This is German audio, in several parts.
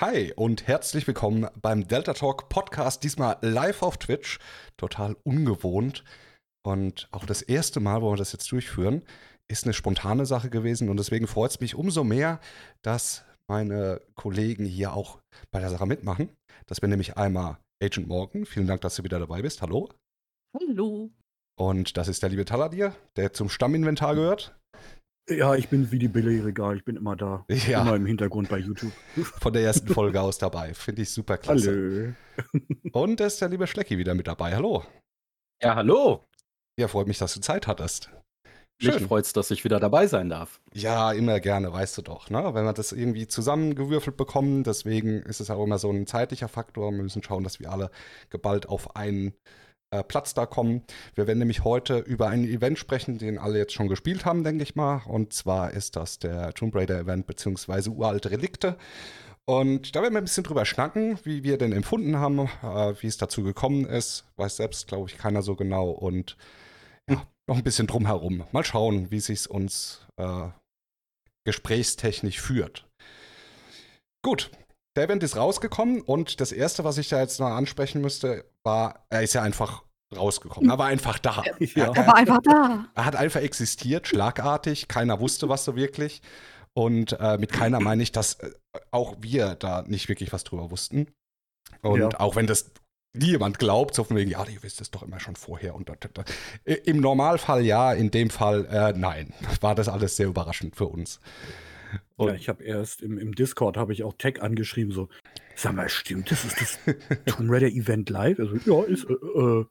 Hi und herzlich willkommen beim Delta Talk Podcast, diesmal live auf Twitch. Total ungewohnt. Und auch das erste Mal, wo wir das jetzt durchführen, ist eine spontane Sache gewesen. Und deswegen freut es mich umso mehr, dass meine Kollegen hier auch bei der Sache mitmachen. Das bin nämlich einmal Agent Morgan. Vielen Dank, dass du wieder dabei bist. Hallo. Hallo. Und das ist der liebe Taladir, der zum Stamminventar gehört. Ja, ich bin wie die Billigregal, ich bin immer da. Ja. Immer im Hintergrund bei YouTube. Von der ersten Folge aus dabei. Finde ich super klasse. Hallo. Und es ist der liebe Schlecki wieder mit dabei. Hallo. Ja, hallo. Ja, freut mich, dass du Zeit hattest. Mich freut's, dass ich wieder dabei sein darf. Ja, immer gerne, weißt du doch. Ne? Wenn wir das irgendwie zusammengewürfelt bekommen, deswegen ist es auch immer so ein zeitlicher Faktor. Wir müssen schauen, dass wir alle geballt auf einen äh, Platz da kommen. Wir werden nämlich heute über ein Event sprechen, den alle jetzt schon gespielt haben, denke ich mal. Und zwar ist das der Tomb Raider Event beziehungsweise uralte Relikte. Und da werden wir ein bisschen drüber schnacken, wie wir denn empfunden haben, äh, wie es dazu gekommen ist. Weiß selbst, glaube ich, keiner so genau. Und ja, noch ein bisschen drumherum. Mal schauen, wie sich uns äh, gesprächstechnisch führt. Gut, der Event ist rausgekommen und das erste, was ich da jetzt noch ansprechen müsste, war, er ist ja einfach rausgekommen. Er war einfach da. Ja. Er war einfach da. Er hat einfach existiert, schlagartig. Keiner wusste was so wirklich. Und äh, mit keiner meine ich, dass äh, auch wir da nicht wirklich was drüber wussten. Und Ja. auch wenn das niemand glaubt, so von wegen, ja, ihr wisst es doch immer schon vorher. Und da, da. Im Normalfall ja, in dem Fall äh, nein. War das alles sehr überraschend für uns. Und ja, ich habe erst im, im Discord habe ich auch Tech angeschrieben, so, sag mal, stimmt, das ist das Tomb Raider Event live? Also, ja, ist, äh, äh,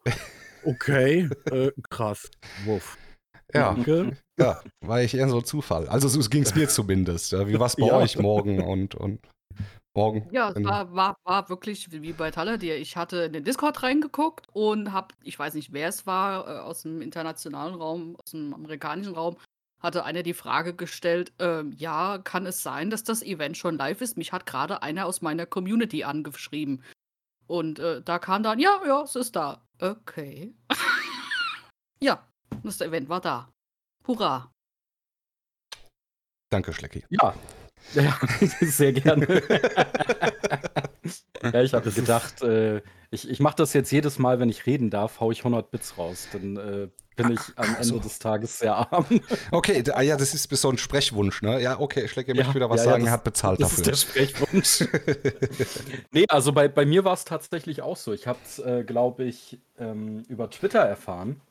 okay, äh, krass, wuff. ja, Danke. ja, war ich eher so Zufall. Also so ging es mir zumindest. Wie war es bei Ja. euch morgen und, und morgen? Ja, es war, war, war wirklich wie bei Taladir. Ich hatte in den Discord reingeguckt und habe, ich weiß nicht, wer es war, äh, aus dem internationalen Raum, aus dem amerikanischen Raum, hatte einer die Frage gestellt, ähm, ja, kann es sein, dass das Event schon live ist? Mich hat gerade einer aus meiner Community angeschrieben. Und äh, da kam dann, ja, ja, es ist da. Okay. ja, das Event war da. Hurra. Danke, Schlecki. Ja. Ja, sehr gerne. ja, ich habe Das gedacht, äh, ich, ich mache das jetzt jedes Mal, wenn ich reden darf, hau ich 100 Bits raus. Dann äh, bin ich am Ende so. des Tages sehr arm. Okay, ah, ja, das ist so ein Sprechwunsch, ne? Ja, okay, Schlecki Ja, möchte wieder was ja, ja, sagen, das- er hat bezahlt Das ist der dafür. Sprechwunsch. nee, also bei, bei mir war es tatsächlich auch so. Ich habe es, äh, glaube ich, ähm, über Twitter erfahren.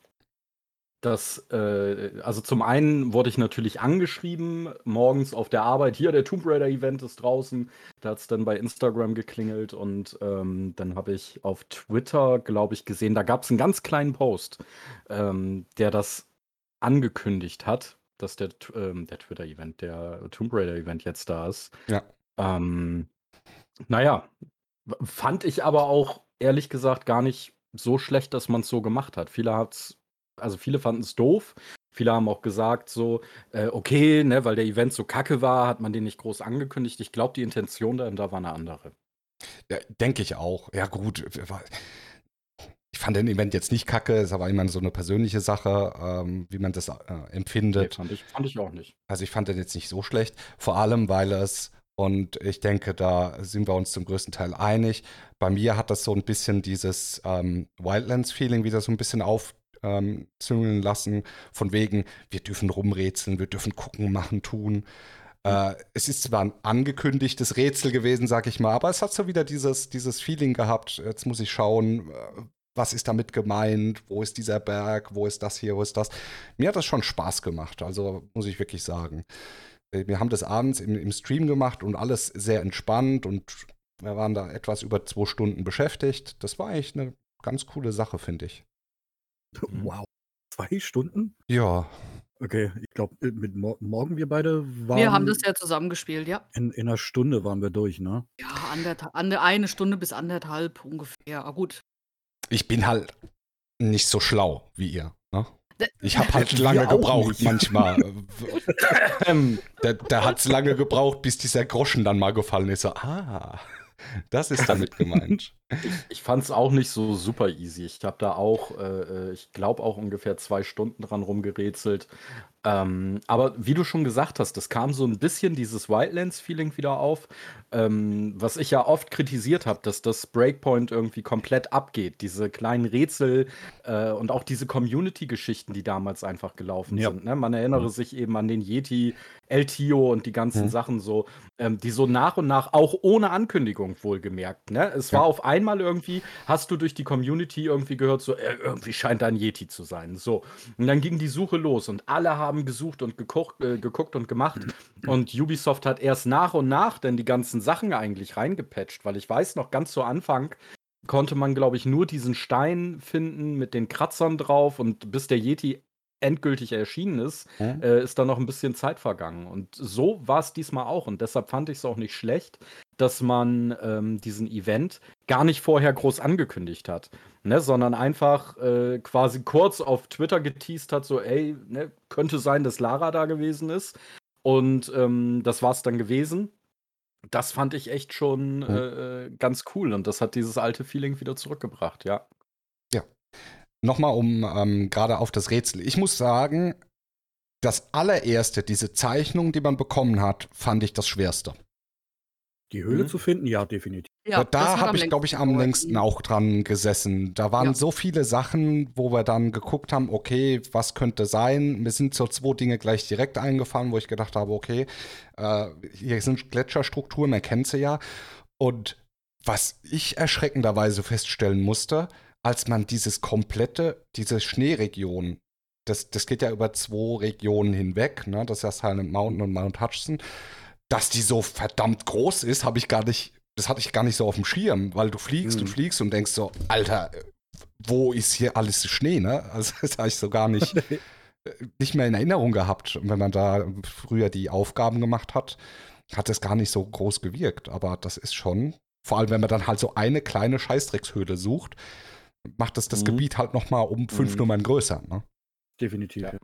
Dass, äh, also zum einen wurde ich natürlich angeschrieben, morgens auf der Arbeit, hier, der Tomb Raider Event ist draußen. Da hat es dann bei Instagram geklingelt und ähm, dann habe ich auf Twitter, glaube ich, gesehen, da gab es einen ganz kleinen Post, ähm, der das angekündigt hat, dass der, ähm, der Twitter-Event, der Tomb Raider-Event jetzt da ist. Ja. Ähm, naja, fand ich aber auch ehrlich gesagt gar nicht so schlecht, dass man es so gemacht hat. Viele hat's, also viele fanden es doof. Viele haben auch gesagt, so, äh, okay, ne, weil der Event so kacke war, hat man den nicht groß angekündigt. Ich glaube, die Intention dahinter war eine andere. Ja, Denke ich auch. Ja, gut. Ich fand den Event jetzt nicht kacke, ist aber immer so eine persönliche Sache, ähm, wie man das äh, Nee, empfindet. fand, ich, fand ich auch nicht. Also ich fand den jetzt nicht so schlecht, vor allem weil es, und ich denke, da sind wir uns zum größten Teil einig, bei mir hat das so ein bisschen dieses ähm, Wildlands-Feeling wieder so ein bisschen aufzüngeln lassen, von wegen, wir dürfen rumrätseln, wir dürfen gucken, machen, tun. Äh, es ist zwar ein angekündigtes Rätsel gewesen, sag ich mal, aber es hat so wieder dieses, dieses Feeling gehabt, jetzt muss ich schauen, äh, was ist damit gemeint, wo ist dieser Berg, wo ist das hier, wo ist das. Mir hat das schon Spaß gemacht, also muss ich wirklich sagen. Äh, Wir haben das abends im, im Stream gemacht und alles sehr entspannt und wir waren da etwas über zwei Stunden beschäftigt. Das war eigentlich eine ganz coole Sache, finde ich. Wow. Zwei Stunden? Ja, Okay, ich glaube, mit Mor morgen wir beide waren. Wir haben das ja zusammengespielt, ja. in, in einer Stunde waren wir durch, ne? Ja, anderthalb, ande, eine Stunde bis anderthalb ungefähr. Aber gut. ich bin halt nicht so schlau wie ihr. Ne? Ich habe halt lange auch gebraucht nicht. manchmal. Ähm, da da hat es lange gebraucht, bis dieser Groschen dann mal gefallen ist. So, ah, das ist damit gemeint. Ich, ich fand es auch nicht so super easy. Ich habe da auch, äh, äh ich glaube auch ungefähr zwei Stunden dran rumgerätselt. Ähm, aber wie du schon gesagt hast, es kam so ein bisschen dieses Wildlands-Feeling wieder auf, ähm, was ich ja oft kritisiert habe, dass das Breakpoint irgendwie komplett abgeht. Diese kleinen Rätsel äh, und auch diese Community-Geschichten, die damals einfach gelaufen Ja. sind. Ne? Man erinnere sich eben an den Yeti, El Tio und die ganzen Mhm. Sachen so, ähm, die so nach und nach, auch ohne Ankündigung wohlgemerkt. Ne? Es war Ja. auf einmal irgendwie, hast du durch die Community irgendwie gehört, so äh, irgendwie scheint da ein Yeti zu sein. So. Und dann ging die Suche los und alle haben gesucht und geguckt, äh, geguckt und gemacht. Und Ubisoft hat erst nach und nach dann die ganzen Sachen eigentlich reingepatcht, weil ich weiß noch ganz zu Anfang konnte man, glaube ich, nur diesen Stein finden mit den Kratzern drauf und bis der Yeti endgültig erschienen ist, äh, ist da noch ein bisschen Zeit vergangen. Und so war es diesmal auch. Und deshalb fand ich es auch nicht schlecht, dass man ähm, diesen Event gar nicht vorher groß angekündigt hat, ne? sondern einfach äh, quasi kurz auf Twitter geteased hat, so, ey, ne, könnte sein, dass Lara da gewesen ist. Und ähm, das war es dann gewesen. Das fand ich echt schon äh, äh, ganz cool und das hat dieses alte Feeling wieder zurückgebracht, ja. Nochmal um ähm, gerade auf das Rätsel. Ich muss sagen, das allererste, diese Zeichnung, die man bekommen hat, fand ich das schwerste. Die Höhle Mhm. zu finden, ja, definitiv. Ja, da habe ich, glaube ich, am längsten auch dran gesessen. Da waren Ja. so viele Sachen, wo wir dann geguckt haben, okay, was könnte sein? Mir sind so zwei Dinge gleich direkt eingefallen, wo ich gedacht habe, okay, äh, hier sind Gletscherstrukturen, man kennt sie ja. Und was ich erschreckenderweise feststellen musste, als man dieses komplette, diese Schneeregion, das, das geht ja über zwei Regionen hinweg, ne? das ist ja Silent Mountain und Mount Hutchinson, dass die so verdammt groß ist, habe ich gar nicht, das hatte ich gar nicht so auf dem Schirm, weil du fliegst Mhm. und fliegst und denkst so, Alter, äh, wo ist hier alles Schnee, ne? Also das habe ich so gar nicht, äh, nicht mehr in Erinnerung gehabt. Und wenn man da früher die Aufgaben gemacht hat, hat das gar nicht so groß gewirkt. Aber das ist schon, vor allem wenn man dann halt so eine kleine Scheißdreckshöhle sucht, macht das das Mhm. Gebiet halt noch mal um fünf Mhm. Nummern größer. Ne? Definitiv. Ja. Ja.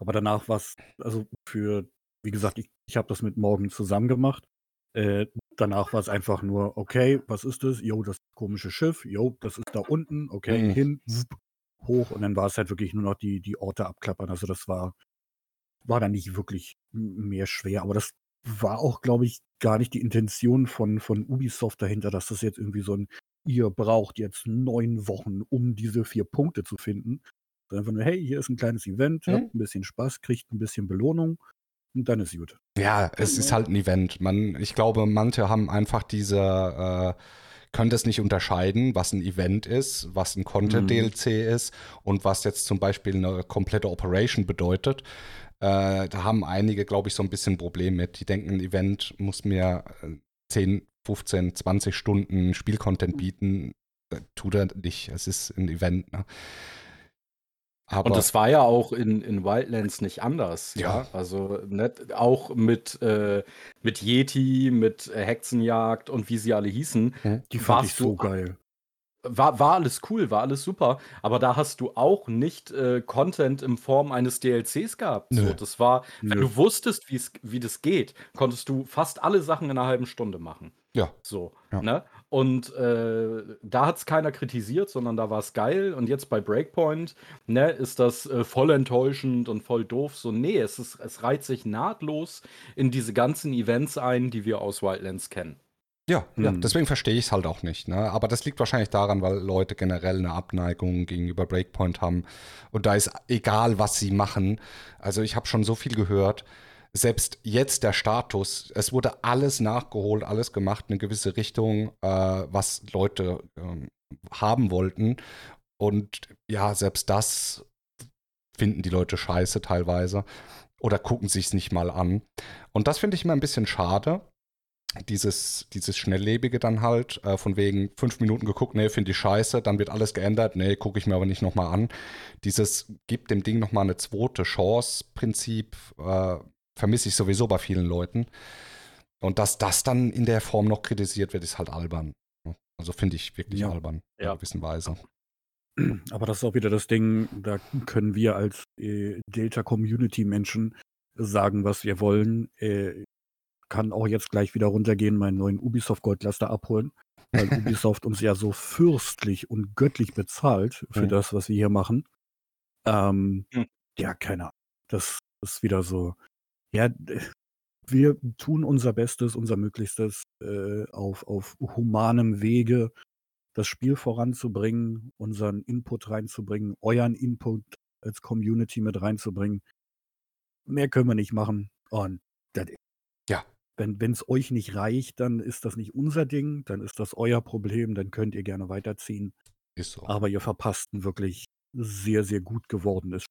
Aber danach war es, also für, wie gesagt, ich, ich habe das mit Morgen zusammen gemacht. Äh, danach war es einfach nur, okay, was ist das? Jo, das komische Schiff. Jo, das ist da unten. Okay, Mhm. hin, hoch. Und dann war es halt wirklich nur noch die, die Orte abklappern. Also das war, war dann nicht wirklich mehr schwer. Aber das war auch, glaube ich, gar nicht die Intention von, von Ubisoft dahinter, dass das jetzt irgendwie so ein, ihr braucht jetzt neun Wochen, um diese vier Punkte zu finden. Sondern einfach nur, hey, hier ist ein kleines Event, Mhm. habt ein bisschen Spaß, kriegt ein bisschen Belohnung und dann ist gut. Ja, es ist halt ein Event. Man, ich glaube, manche haben einfach diese, äh, können das nicht unterscheiden, was ein Event ist, was ein Content-DLC ist und was jetzt zum Beispiel eine komplette Operation bedeutet. Äh, da haben einige, glaube ich, so ein bisschen ein Problem mit. Die denken, ein Event muss mir äh, 10, 15, 20 Stunden Spielcontent bieten. Äh, Tut er nicht. Es ist ein Event. Ne? Aber Und das war ja auch in, in Wildlands nicht anders. Ja. Ja. Also ne, auch mit, äh, mit Yeti, mit äh, Hexenjagd und wie sie alle hießen. Die fand ich so geil. War, war alles cool, war alles super. Aber da hast du auch nicht äh, Content in Form eines DLCs gehabt. So, Nö. das war, wenn Nö. du wusstest, wie das geht, konntest du fast alle Sachen in einer halben Stunde machen. ja, So, Ja. ne? Und äh, da hat es keiner kritisiert, sondern da war es geil. Und jetzt bei Breakpoint, ne, ist das äh, voll enttäuschend und voll doof. So, nee, es, ist, es reiht sich nahtlos in diese ganzen Events ein, die wir aus Wildlands kennen. Ja, ja, Hm. deswegen verstehe ich es halt auch nicht. Ne? Aber das liegt wahrscheinlich daran, weil Leute generell eine Abneigung gegenüber Breakpoint haben. Und da ist egal, was sie machen. Also ich habe schon so viel gehört. Selbst jetzt der Status, es wurde alles nachgeholt, alles gemacht, eine gewisse Richtung, äh, was Leute ähm, haben wollten. Und ja, selbst das finden die Leute scheiße teilweise oder gucken sich es nicht mal an. Und das finde ich immer ein bisschen schade dieses, dieses Schnelllebige dann halt, äh, von wegen fünf Minuten geguckt, nee, finde ich scheiße, dann wird alles geändert, nee, gucke ich mir aber nicht nochmal an. Dieses gibt dem Ding nochmal eine zweite Chance-Prinzip, äh, vermisse ich sowieso bei vielen Leuten. Und dass das dann in der Form noch kritisiert wird, ist halt albern. Also finde ich wirklich Ja. albern, in Ja. einer gewissen Weise. Aber das ist auch wieder das Ding, da können wir als äh, Delta-Community-Menschen sagen, was wir wollen. Äh, kann auch jetzt gleich wieder runtergehen, meinen neuen Ubisoft Gold Cluster abholen. weil Ubisoft uns ja so fürstlich und göttlich bezahlt für Mhm. das, was wir hier machen. Ähm, Hm. ja, keine Ahnung. Das ist wieder so. Ja, wir tun unser Bestes, unser Möglichstes äh, auf, auf humanem Wege, das Spiel voranzubringen, unseren Input reinzubringen, euren Input als Community mit reinzubringen. Mehr können wir nicht machen. Und das Ja. wenn es euch nicht reicht, dann ist das nicht unser Ding, dann ist das euer Problem, dann könnt ihr gerne weiterziehen. Ist so. Aber ihr verpasst ein wirklich sehr, sehr gut gewordenes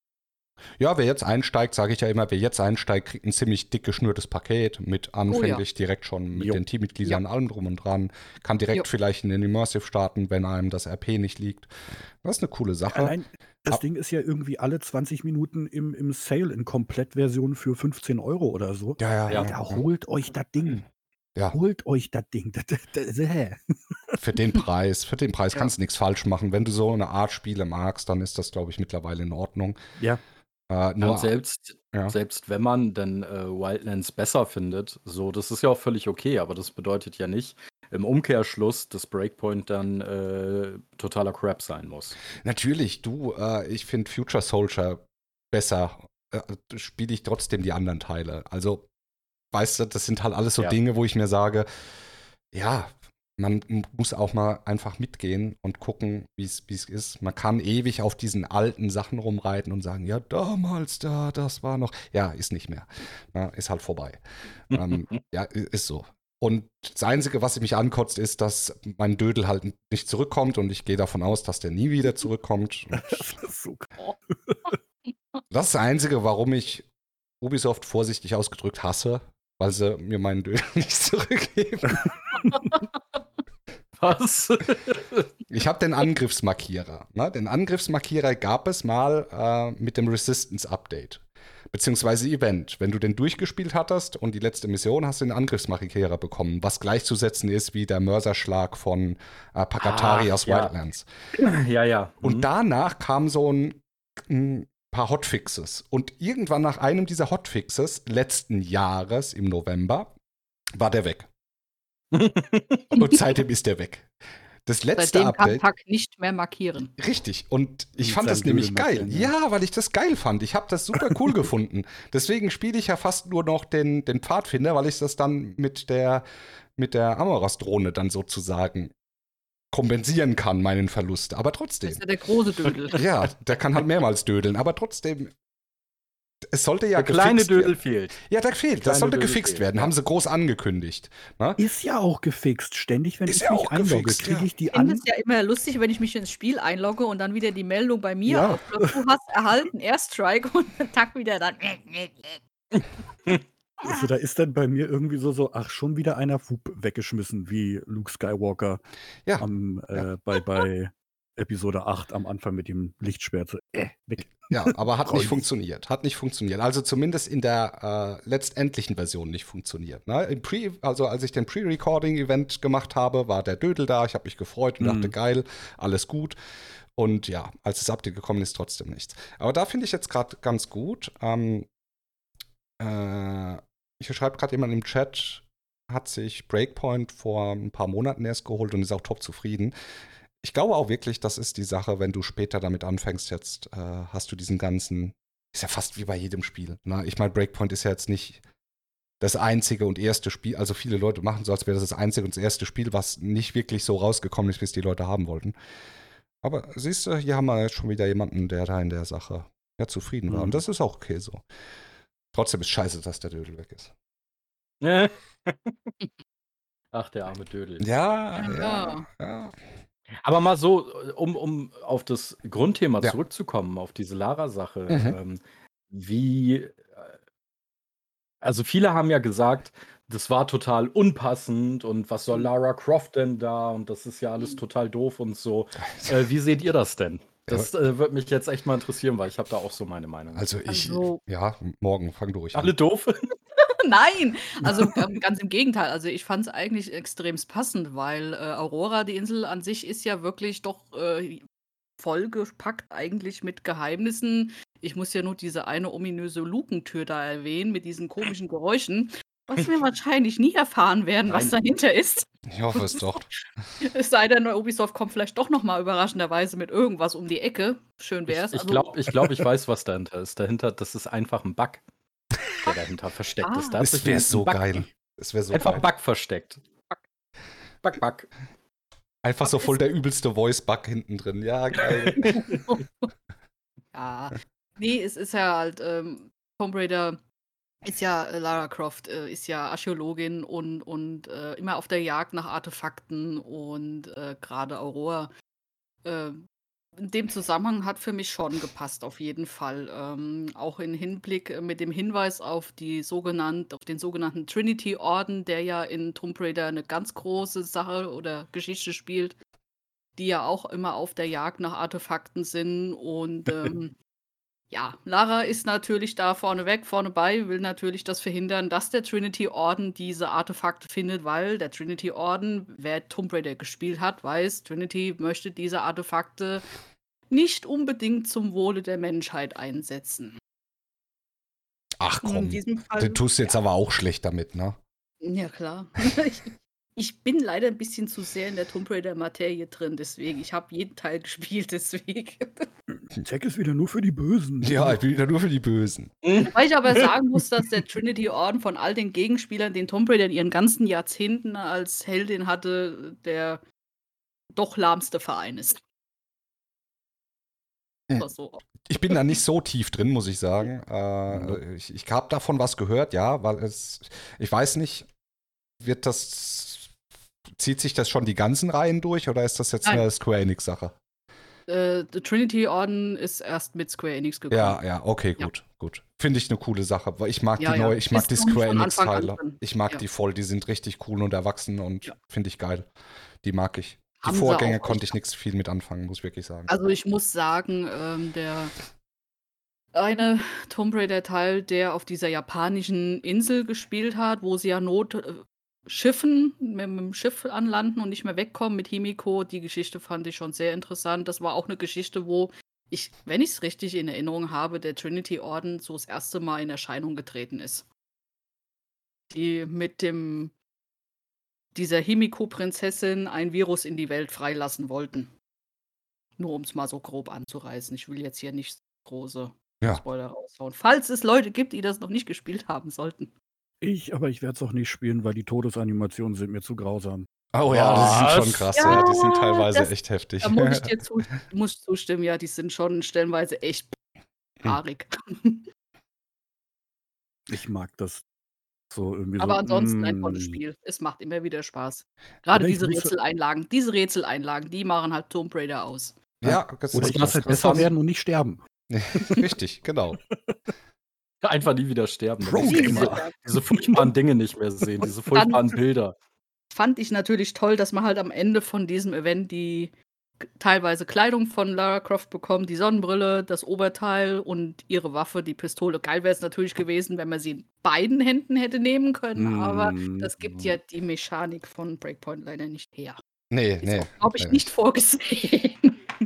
Ja, wer jetzt einsteigt, sage ich ja immer, wer jetzt einsteigt, kriegt ein ziemlich dick geschnürtes Paket mit anfänglich direkt schon mit Jo. den Teammitgliedern allem drum und dran. Kann direkt Jo. vielleicht in den Immersive starten, wenn einem das RP nicht liegt. Das ist eine coole Sache. Allein das Ab- Ding ist ja irgendwie alle 20 Minuten im, im Sale in Komplettversion für 15 Euro oder so. ja, ja, Ja. ja. Ja, holt euch das Ding. Ja. Holt euch das Ding. Das, das, das, hä? Für den Preis, für den Preis Ja. kannst du nichts falsch machen. Wenn du so eine Art Spiele magst, dann ist das, glaube ich, mittlerweile in Ordnung. Ja. Äh, nur, Und selbst, ja. selbst wenn man dann äh, Wildlands besser findet, so, das ist ja auch völlig okay, aber das bedeutet ja nicht im Umkehrschluss, dass Breakpoint dann äh, totaler Crap sein muss. Natürlich, du, äh, ich finde Future Soldier besser. Äh, Spiele ich trotzdem die anderen Teile. Also, weißt du, das sind halt alles so Ja. Dinge, wo ich mir sage, ja, man muss auch mal einfach mitgehen und gucken, wie es ist. Man kann ewig auf diesen alten Sachen rumreiten und sagen, ja, damals da, das war noch. Ja, ist nicht mehr. Na, ist halt vorbei. ähm, ja, ist so. Und das Einzige, was mich ankotzt, ist, dass mein Dödel halt nicht zurückkommt und ich gehe davon aus, dass der nie wieder zurückkommt. Und Das ist so das ist das Einzige, warum ich Ubisoft vorsichtig ausgedrückt hasse, weil sie mir meinen Dödel nicht zurückgeben. Was? Ich habe den Angriffsmarkierer. Ne? Den Angriffsmarkierer gab es mal äh, mit dem Resistance-Update. Beziehungsweise Event. Wenn du den durchgespielt hattest und die letzte Mission hast du den Angriffsmarkierer bekommen, was gleichzusetzen ist wie der Mörserschlag von äh, Pakatari Ah, aus ja. Wildlands. ja, ja. Und Mhm. danach kam so ein, ein paar Hotfixes. Und irgendwann nach einem dieser Hotfixes letzten Jahres im November war der weg. Und seitdem ist der weg. Das letzte Seitdem kann Update. Pack nicht mehr markieren. Richtig. Und ich fand das nämlich geil. markieren, Ja, weil ich das geil fand. Ich habe das super cool gefunden. Deswegen spiele ich ja fast nur noch den, den Pfadfinder, weil ich das dann mit der, mit der Amoras-Drohne dann sozusagen kompensieren kann, meinen Verlust. Aber Das trotzdem. ist ja der große Dödel. Ja, der kann halt mehrmals dödeln, aber trotzdem. Es sollte ja Der kleine gefixt Dödel fehlt. Ja, der fehlt. kleine Das sollte Dödel gefixt fehlt, werden. Haben sie groß angekündigt. Ne? Ist ja auch gefixt. Ständig, wenn Ist ich ja mich einlogge, kriege ja. ich die Ich finde an. es ja immer lustig, wenn ich mich ins Spiel einlogge und dann wieder die Meldung bei mir Ja. du hast erhalten Airstrike und dann tack wieder dann. Also, da ist dann bei mir irgendwie so, so ach, schon wieder einer Wup weggeschmissen, wie Luke Skywalker Ja. am, äh, bei, bei Episode 8 am Anfang mit dem Lichtschwert. So, äh, weg. Ja, aber hat nicht funktioniert. Hat nicht funktioniert. Also zumindest in der äh, letztendlichen Version nicht funktioniert. Ne? Im Pre, also als ich den Pre-Recording-Event gemacht habe, war der Dödel da. Ich habe mich gefreut und Mhm. dachte, geil, alles gut. Und ja, als das Update gekommen ist, trotzdem nichts. Aber da finde ich jetzt gerade ganz gut. Ähm, äh, ich schreibe gerade jemand im Chat, hat sich Breakpoint vor ein paar Monaten erst geholt und ist auch top zufrieden. Ich glaube auch wirklich, das ist die Sache, wenn du später damit anfängst, jetzt äh, hast du diesen ganzen, ist ja fast wie bei jedem Spiel. Ne? Ich meine, Breakpoint ist ja jetzt nicht das einzige und erste Spiel, also viele Leute machen so, als wäre das das einzige und das erste Spiel, was nicht wirklich so rausgekommen ist, wie es die Leute haben wollten. Aber siehst du, hier haben wir jetzt schon wieder jemanden, der da in der Sache ja zufrieden war. Mhm. Und das ist auch okay so. Trotzdem ist scheiße, dass der Dödel weg ist. Ach, der arme Dödel. Ja, Ja. ja, ja. Aber mal so, um, um auf das Grundthema Ja. zurückzukommen, auf diese Lara-Sache. Mhm. Ähm, wie, äh, also viele haben ja gesagt, das war total unpassend und was soll Lara Croft denn da und das ist ja alles total doof und so. Äh, wie seht ihr das denn? Das äh, würde mich jetzt echt mal interessieren, weil ich habe da auch so meine Meinung. Also ich, Also- ja, morgen fang du ruhig Alle an. doof? Nein, also ähm, ganz im Gegenteil. Also ich fand es eigentlich extremst passend, weil äh, Aurora, die Insel an sich, ist ja wirklich doch äh, vollgepackt eigentlich mit Geheimnissen. Ich muss ja nur diese eine ominöse Lukentür da erwähnen mit diesen komischen Geräuschen. Was wir wahrscheinlich nie erfahren werden, was Nein. dahinter ist. Ich hoffe es doch. Es sei denn, Ubisoft kommt vielleicht doch noch mal überraschenderweise mit irgendwas um die Ecke. Schön Ich, wär's. ich Also, glaube, ich, glaub, ich weiß, was dahinter ist. Dahinter, das ist einfach ein Bug, der dahinter versteckt Ah. ist. Da Das wäre so Bug- geil. Das wäre so Einfach geil. Bug versteckt. Bug, Bug. Einfach so Was voll der übelste Voice-Bug hinten drin. Ja, geil. ja. Nee, es ist ja halt, ähm, Tomb Raider ist ja, äh, Lara Croft äh, ist ja Archäologin und, und äh, immer auf der Jagd nach Artefakten und äh, gerade Aurora. In dem Zusammenhang hat für mich schon gepasst, auf jeden Fall. Ähm, auch im Hinblick äh, mit dem Hinweis auf die sogenannte, auf den sogenannten Trinity-Orden, der ja in Tomb Raider eine ganz große Sache oder Geschichte spielt, die ja auch immer auf der Jagd nach Artefakten sind. Und ähm, ja, Lara ist natürlich da vorneweg, vorne bei, will natürlich das verhindern, dass der Trinity-Orden diese Artefakte findet, weil der Trinity-Orden, wer Tomb Raider gespielt hat, weiß, Trinity möchte diese Artefakte nicht unbedingt zum Wohle der Menschheit einsetzen. Ach komm. diesem Fall. Du tust jetzt aber auch schlecht damit, ne? Ja, klar. ich, bin leider ein bisschen zu sehr in der Tomb Raider-Materie drin, deswegen. Ich habe jeden Teil gespielt, deswegen. Tech ist wieder nur für die Bösen. Ja, ich bin wieder nur für die Bösen. Weil ich aber sagen muss, dass der Trinity-Orden von all den Gegenspielern, den Tomb Raider in ihren ganzen Jahrzehnten als Heldin hatte, der doch lahmste Verein ist. Hm. So. Ich bin da nicht so tief drin, muss ich sagen. Äh, ich ich habe davon was gehört, ja, weil es, ich weiß nicht, wird das, zieht sich das schon die ganzen Reihen durch oder ist das jetzt Nein. eine Square Enix-Sache? Äh, der Trinity-Orden ist erst mit Square Enix gekommen. Ja, ja, okay, Ja. gut, gut. Finde ich eine coole Sache, weil ich mag Ja, die ja. neue, ich mag Ist die Square Enix-Teile. Ich mag die voll, die sind richtig cool und erwachsen und finde ich geil. Die mag ich. Die Haben Vorgänge konnte ich nichts viel mit anfangen, muss ich wirklich sagen. Also ich muss sagen, ähm, der eine Tomb Raider-Teil, der auf dieser japanischen Insel gespielt hat, wo sie ja Not äh, Schiffen mit, mit dem Schiff anlanden und nicht mehr wegkommen mit Himiko, die Geschichte fand ich schon sehr interessant. Das war auch eine Geschichte, wo ich, wenn ich es richtig in Erinnerung habe, der Trinity-Orden so das erste Mal in Erscheinung getreten ist. Die mit dem dieser Himiko-Prinzessin ein Virus in die Welt freilassen wollten. Nur um es mal so grob anzureißen. Ich will jetzt hier nicht große Ja. Spoiler raushauen. Falls es Leute gibt, die das noch nicht gespielt haben sollten. Ich, aber ich werde es auch nicht spielen, weil die Todesanimationen sind mir zu grausam. Oh ja, die sind schon krass, Ja, ja, die sind teilweise das- echt heftig. Da muss ich dir zu, muss zustimmen, ja, die sind schon stellenweise echt Hm. haarig. Ich mag das so irgendwie Aber so. ansonsten ein mm. tolles Spiel. Es macht immer wieder Spaß. Gerade diese Rätseleinlagen, diese Rätseleinlagen, die machen halt Tomb Raider aus. ja, das Oder ist ich lasse halt besser werden und nicht sterben. Richtig, genau. Einfach nie wieder sterben. Diese, diese furchtbaren Dinge nicht mehr sehen, diese furchtbaren Bilder. Fand ich natürlich toll, dass man halt am Ende von diesem Event die teilweise Kleidung von Lara Croft bekommt, die Sonnenbrille, das Oberteil und ihre Waffe, die Pistole. Geil wäre es natürlich gewesen, wenn man sie in beiden Händen hätte nehmen können, aber Mm. das gibt ja die Mechanik von Breakpoint leider nicht her. Nee, Ist nee. glaube ich, nee. nicht vorgesehen.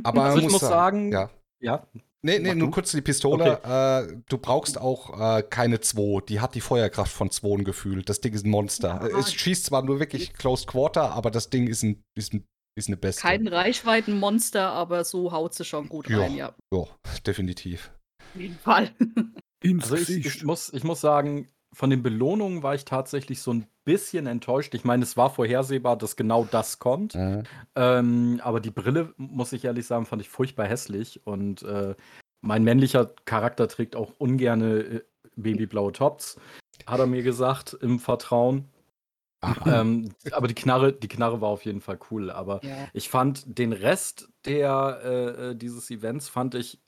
Aber Also man ich muss sagen, ja. Ja, Nee, nee, Mach nur du. kurz die Pistole. Äh, du brauchst auch äh, keine 2. Die hat die Feuerkraft von 2 gefühlt. Das Ding ist ein Monster. Ja. Es schießt zwar nur wirklich Close Quarter, aber das Ding ist, ein, ist, ein, ist eine Beste. Kein Reichweitenmonster, aber so haut sie schon gut Ja. rein, ja. Ja, definitiv. Auf jeden Fall. Also ich, ich, muss, ich muss sagen, von den Belohnungen war ich tatsächlich so ein bisschen enttäuscht. Ich meine, es war vorhersehbar, dass genau das kommt. Mhm. Ähm, aber die Brille, muss ich ehrlich sagen, fand ich furchtbar hässlich. Und äh, mein männlicher Charakter trägt auch ungerne äh, babyblaue Tops, hat er mir gesagt, im Vertrauen. Ähm, aber die Knarre, die Knarre war auf jeden Fall cool. Aber Ja. ich fand den Rest der äh, äh, dieses Events fand ich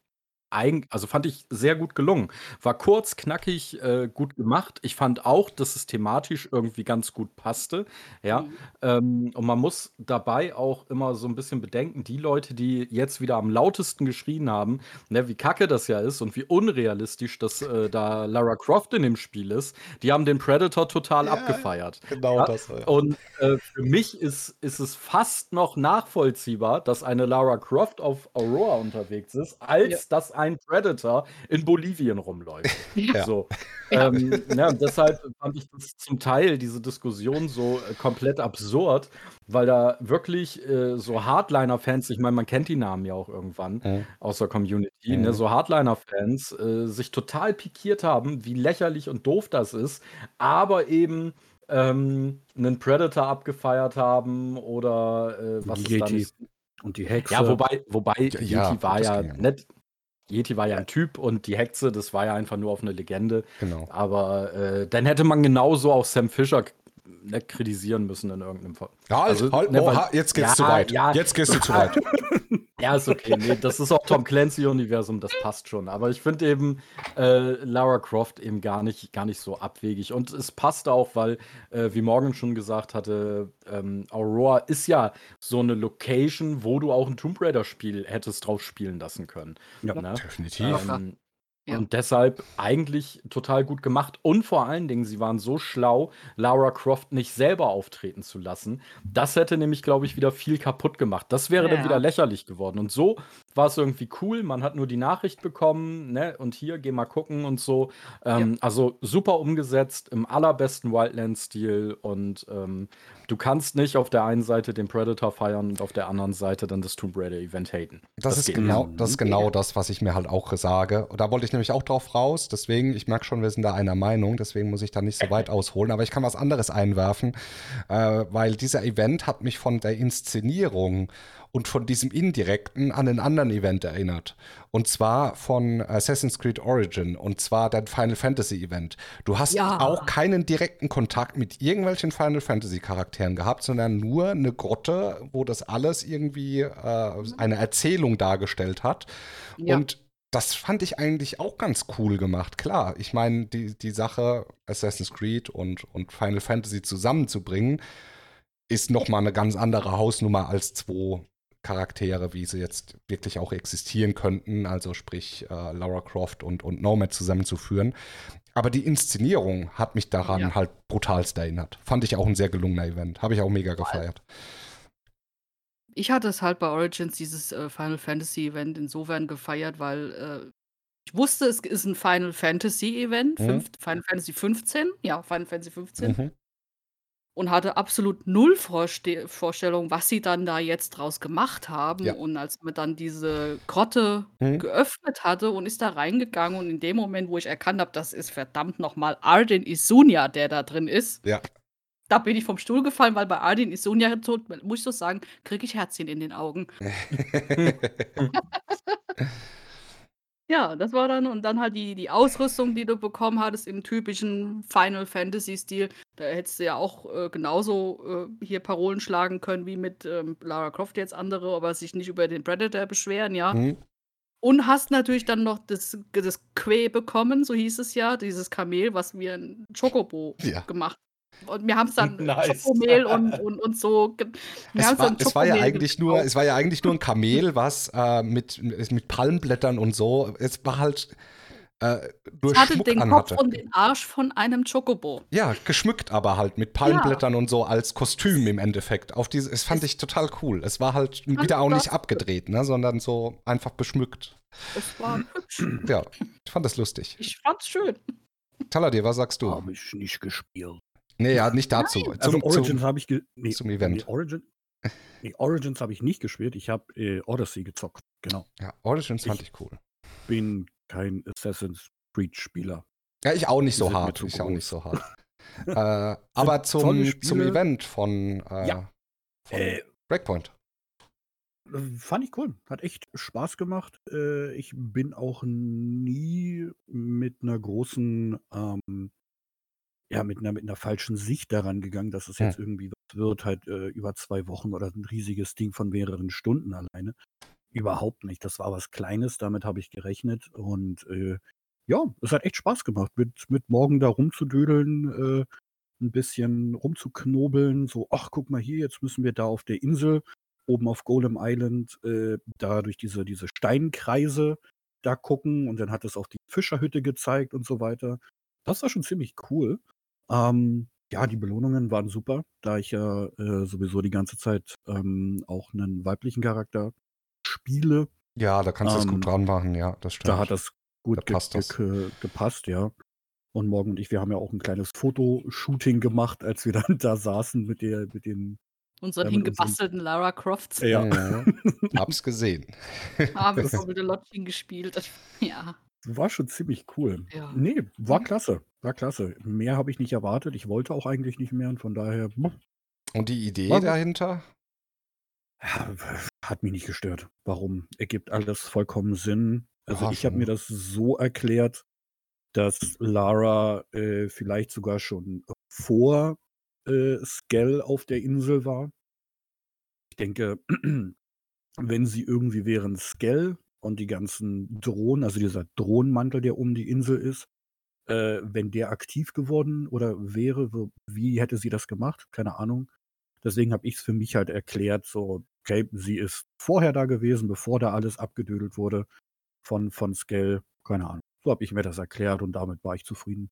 also fand ich sehr gut gelungen. War kurz, knackig, äh, gut gemacht. Ich fand auch, dass es thematisch irgendwie ganz gut passte. Ja. Mhm. Ähm, und man muss dabei auch immer so ein bisschen bedenken, die Leute, die jetzt wieder am lautesten geschrien haben, ne, wie kacke das ja ist und wie unrealistisch das äh, da Lara Croft in dem Spiel ist, die haben den Predator total Ja, abgefeiert. Genau Ja, das. Ja. Und äh, für mich ist, ist es fast noch nachvollziehbar, dass eine Lara Croft auf Aurora unterwegs ist, als dass ein Predator in Bolivien rumläuft. Ja. So. Ähm, ja, und deshalb fand ich das zum Teil, diese Diskussion, so äh, komplett absurd, weil da wirklich äh, so Hardliner-Fans, ich meine, man kennt die Namen ja auch irgendwann Mhm. aus der Community, Mhm. ne, so Hardliner-Fans äh, sich total pikiert haben, wie lächerlich und doof das ist, aber eben ähm, einen Predator abgefeiert haben oder äh, was Die ist da Yeti. nicht Und die Hexe. ja, wobei, wobei Ja, ja, Yeti war ja ja noch. Yeti war ja ein Typ und die Hexe, das war ja einfach nur auf eine Legende. Genau. Aber äh, dann hätte man genauso auch Sam Fisher nicht kritisieren müssen in irgendeinem Fall. Halt, Also, halt, ne, weil- jetzt geht's Ja, zu weit. ja. Jetzt gehst du zu weit. Ja, ist okay. Nee, das ist auch Tom Clancy-Universum, das passt schon. Aber ich finde eben äh, Lara Croft eben gar nicht, gar nicht so abwegig. Und es passt auch, weil, äh, wie Morgan schon gesagt hatte, ähm, Aurora ist ja so eine Location, wo du auch ein Tomb Raider-Spiel hättest drauf spielen lassen können. Ja, ne? Definitiv. Ähm, Ja. Und deshalb eigentlich total gut gemacht. Und vor allen Dingen, sie waren so schlau, Lara Croft nicht selber auftreten zu lassen. Das hätte nämlich, glaube ich, wieder viel kaputt gemacht. Das wäre dann Ja. wieder lächerlich geworden. Und so war es irgendwie cool. Man hat nur die Nachricht bekommen, ne? Und hier, geh mal gucken und so. Ähm, Also super umgesetzt, im allerbesten Wildlands-Stil. Und ähm, du kannst nicht auf der einen Seite den Predator feiern und auf der anderen Seite dann das Tomb Raider-Event haten. Das, ist geht genau, das ist genau das, was ich mir halt auch sage. Und da wollte ich nämlich auch drauf raus. Deswegen, ich merke schon, wir sind da einer Meinung. Deswegen muss ich da nicht so weit ausholen. Aber ich kann was anderes einwerfen, äh, weil dieser Event hat mich von der Inszenierung und von diesem indirekten an einen anderen Event erinnert. Und zwar von Assassin's Creed Origin. Und zwar dein Final Fantasy Event. Du hast Ja. auch keinen direkten Kontakt mit irgendwelchen Final Fantasy Charakteren gehabt, sondern nur eine Grotte, wo das alles irgendwie äh, eine Erzählung dargestellt hat. Ja. Und das fand ich eigentlich auch ganz cool gemacht. Klar, ich meine, die, die Sache Assassin's Creed und, und Final Fantasy zusammenzubringen, ist nochmal eine ganz andere Hausnummer als zwei Charaktere, wie sie jetzt wirklich auch existieren könnten, also sprich äh, Lara Croft und, und Nomad zusammenzuführen. Aber die Inszenierung hat mich daran Ja. halt brutalst erinnert. Fand ich auch ein sehr gelungener Event. Habe ich auch mega gefeiert. Ich hatte es halt bei Origins, dieses äh, Final Fantasy Event, insofern gefeiert, weil äh, ich wusste, es ist ein Final Fantasy Event, Mhm. Final Fantasy 15, ja, Final Fantasy 15, Mhm. Und hatte absolut null Vorste Vorstellung, was sie dann da jetzt draus gemacht haben. Ja. Und als man dann diese Grotte Mhm. geöffnet hatte und ist da reingegangen und in dem Moment, wo ich erkannt habe, das ist verdammt nochmal Arden Isunia, der da drin ist, Ja. da bin ich vom Stuhl gefallen, weil bei Arden Isunia, so- muss ich so sagen, kriege ich Herzchen in den Augen. Ja, das war dann und dann halt die die Ausrüstung, die du bekommen hattest im typischen Final Fantasy-Stil. Da hättest du ja auch, äh, genauso, äh, hier Parolen schlagen können wie mit, ähm, Lara Croft jetzt andere, aber sich nicht über den Predator beschweren, ja. Mhm. Und hast natürlich dann noch das das Quai bekommen, so hieß es ja, dieses Kamel, was wir 'n Chocobo Ja. gemacht und wir haben's dann Nice. Schokomehl und und und so Es war, dann es war ja eigentlich nur, es war ja eigentlich nur ein Kamel, was äh, mit, mit Palmblättern und so, es war halt äh, Es hatte Schmuck den Kopf anhatte. und den Arsch von einem Chocobo. Ja, geschmückt aber halt mit Palmblättern und so als Kostüm im Endeffekt. Auf diese, es fand Es- ich total cool. Es war halt fand wieder auch nicht das- abgedreht, ne, sondern so einfach beschmückt. Es war hübsch. Ja, ich fand das lustig. Ich fand's schön. Taladir, was sagst du? Habe ich nicht gespielt. Nee, ja, nicht dazu. Also Zum, Origins zum, habe ich nee, zum Event. Nee, Origin nee, Origins habe ich nicht gespielt. Ich habe äh, Odyssey gezockt. Genau. ja, Origins fand Ich- ich cool. Bin kein Assassin's Creed Spieler. Ja, ich auch nicht Die so hart. Ich auch nicht so hart. äh, aber zum, zum. Event von, äh, Ja. von Äh, Breakpoint. Fand ich cool. Hat echt Spaß gemacht. Äh, ich bin auch nie mit einer großen, ähm, ja, mit einer, mit einer falschen Sicht daran gegangen, dass es Hm. jetzt irgendwie was wird, halt äh, über zwei Wochen oder ein riesiges Ding von mehreren Stunden alleine. Überhaupt nicht. Das war was Kleines, damit habe ich gerechnet. Und äh, ja, es hat echt Spaß gemacht, mit, mit morgen da rumzudödeln, äh, ein bisschen rumzuknobeln. So, ach, guck mal hier, jetzt müssen wir da auf der Insel oben auf Golem Island äh, da durch diese, diese Steinkreise da gucken und dann hat es auch die Fischerhütte gezeigt und so weiter. Das war schon ziemlich cool. Ähm, ja, die Belohnungen waren super, da ich ja äh, sowieso die ganze Zeit ähm, auch einen weiblichen Charakter spiele. Ja, da kannst du es Ähm, gut dran machen, ja, das stimmt. Da hat das gut Da ge das. ge gepasst, ja. Und Morgan und ich, wir haben ja auch ein kleines Fotoshooting gemacht, als wir dann da saßen mit der mit den Unseren Ja, mit unseren- hingebastelten Lara Crofts. ja. Mhm. Hab's gesehen. Haben wir Das- Lodging gespielt. Ja. War schon ziemlich cool. Ja. Nee, war Mhm. klasse. War klasse. Mehr habe ich nicht erwartet. Ich wollte auch eigentlich nicht mehr und von daher hm, Und die Idee War dahinter? ja, hat mich nicht gestört. Warum? Ergibt alles vollkommen Sinn. Also Ja, ich habe mir das so erklärt, dass Lara äh, vielleicht sogar schon vor äh, Skell auf der Insel war. Ich denke, wenn sie irgendwie während Skell und die ganzen Drohnen, also dieser Drohnenmantel, der um die Insel ist, äh, wenn der aktiv geworden oder wäre, wie hätte sie das gemacht? Keine Ahnung. Deswegen habe ich es für mich halt erklärt, so, okay, sie ist vorher da gewesen, bevor da alles abgedödelt wurde von, von Skell. Keine Ahnung. So habe ich mir das erklärt und damit war ich zufrieden.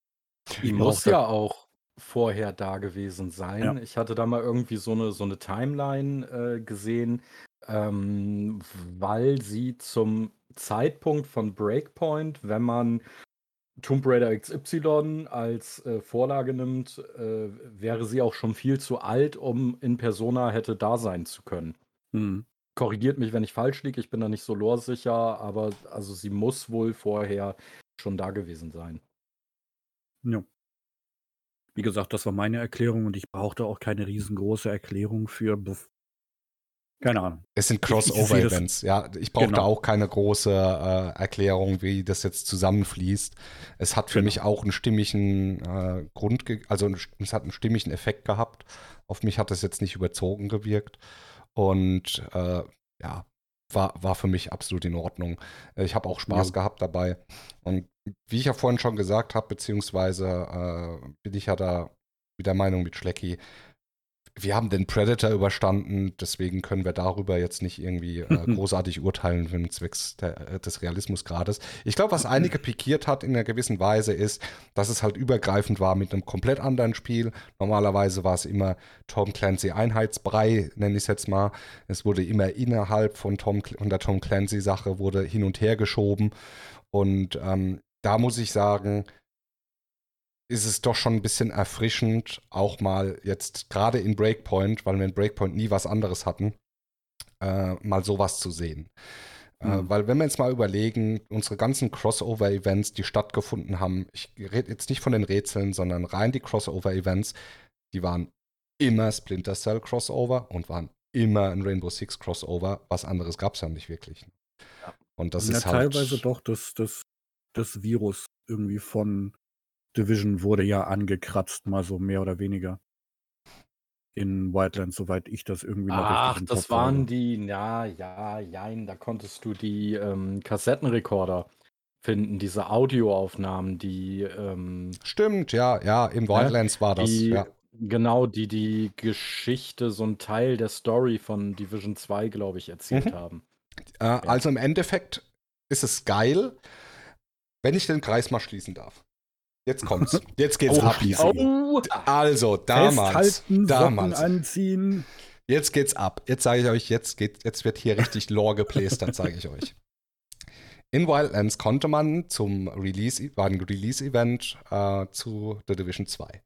Die Ich muss brauchte- ja auch vorher da gewesen sein. Ja. Ich hatte da mal irgendwie so eine, so eine Timeline äh, gesehen, ähm, weil sie zum Zeitpunkt von Breakpoint, wenn man Tomb Raider XY als äh, Vorlage nimmt, äh, wäre sie auch schon viel zu alt, um in Persona hätte da sein zu können. Hm. Korrigiert mich, wenn ich falsch liege, ich bin da nicht so lorsicher, aber also sie muss wohl vorher schon da gewesen sein. Ja. Wie gesagt, das war meine Erklärung und ich brauchte auch keine riesengroße Erklärung für. Keine Ahnung. Es sind Crossover-Events, ja. Ich brauchte Genau. auch keine große äh, Erklärung, wie das jetzt zusammenfließt. Es hat für Genau. mich auch einen stimmigen äh, Grund, also es hat einen stimmigen Effekt gehabt. Auf mich hat es jetzt nicht überzogen gewirkt. Und äh, ja, war, war für mich absolut in Ordnung. Äh, Ich habe auch Spaß Jo. gehabt dabei. Und wie ich ja vorhin schon gesagt habe, beziehungsweise äh, bin ich ja da mit der Meinung mit Schlecki, wir haben den Predator überstanden, deswegen können wir darüber jetzt nicht irgendwie äh, großartig urteilen, wenn zwecks der, äh, des Realismusgrades. Ich glaube, was einige pikiert hat in einer gewissen Weise ist, dass es halt übergreifend war mit einem komplett anderen Spiel. Normalerweise war es immer Tom Clancy Einheitsbrei, nenne ich es jetzt mal. Es wurde immer innerhalb von, Tom, von der Tom Clancy Sache wurde hin und her geschoben. Und ähm, da muss ich sagen, ist es doch schon ein bisschen erfrischend, auch mal jetzt gerade in Breakpoint, weil wir in Breakpoint nie was anderes hatten, äh, mal sowas zu sehen. Äh, Mhm. weil wenn wir jetzt mal überlegen, unsere ganzen Crossover-Events, die stattgefunden haben, ich rede jetzt nicht von den Rätseln, sondern rein die Crossover-Events, die waren immer Splinter Cell Crossover und waren immer ein Rainbow Six Crossover. Was anderes gab es ja nicht wirklich. Ja. Und das Na, ist halt teilweise doch, das, das, das Virus irgendwie von Division wurde ja angekratzt, mal so mehr oder weniger. In Wildlands, soweit ich das irgendwie noch Ach, richtig im das Kopf waren habe. die, ja, ja, jein, da konntest du die ähm, Kassettenrekorder finden, diese Audioaufnahmen, die, ähm, Stimmt, ja, ja, im Wildlands war das. die, Ja. genau, die die Geschichte, so ein Teil der Story von Division 2, glaube ich, erzählt Mhm. haben. Äh, Also im Endeffekt ist es geil, wenn ich den Kreis mal schließen darf. Jetzt kommt's. Jetzt geht's Oh, ab. Oh, Also damals, Festhalten, damals. Socken anziehen. Jetzt geht's ab. Jetzt sage ich euch, jetzt geht, jetzt wird hier richtig Lore geplästert, zeige ich euch. In Wildlands konnte man zum Release, war ein Release-Event äh, zu The Division 2.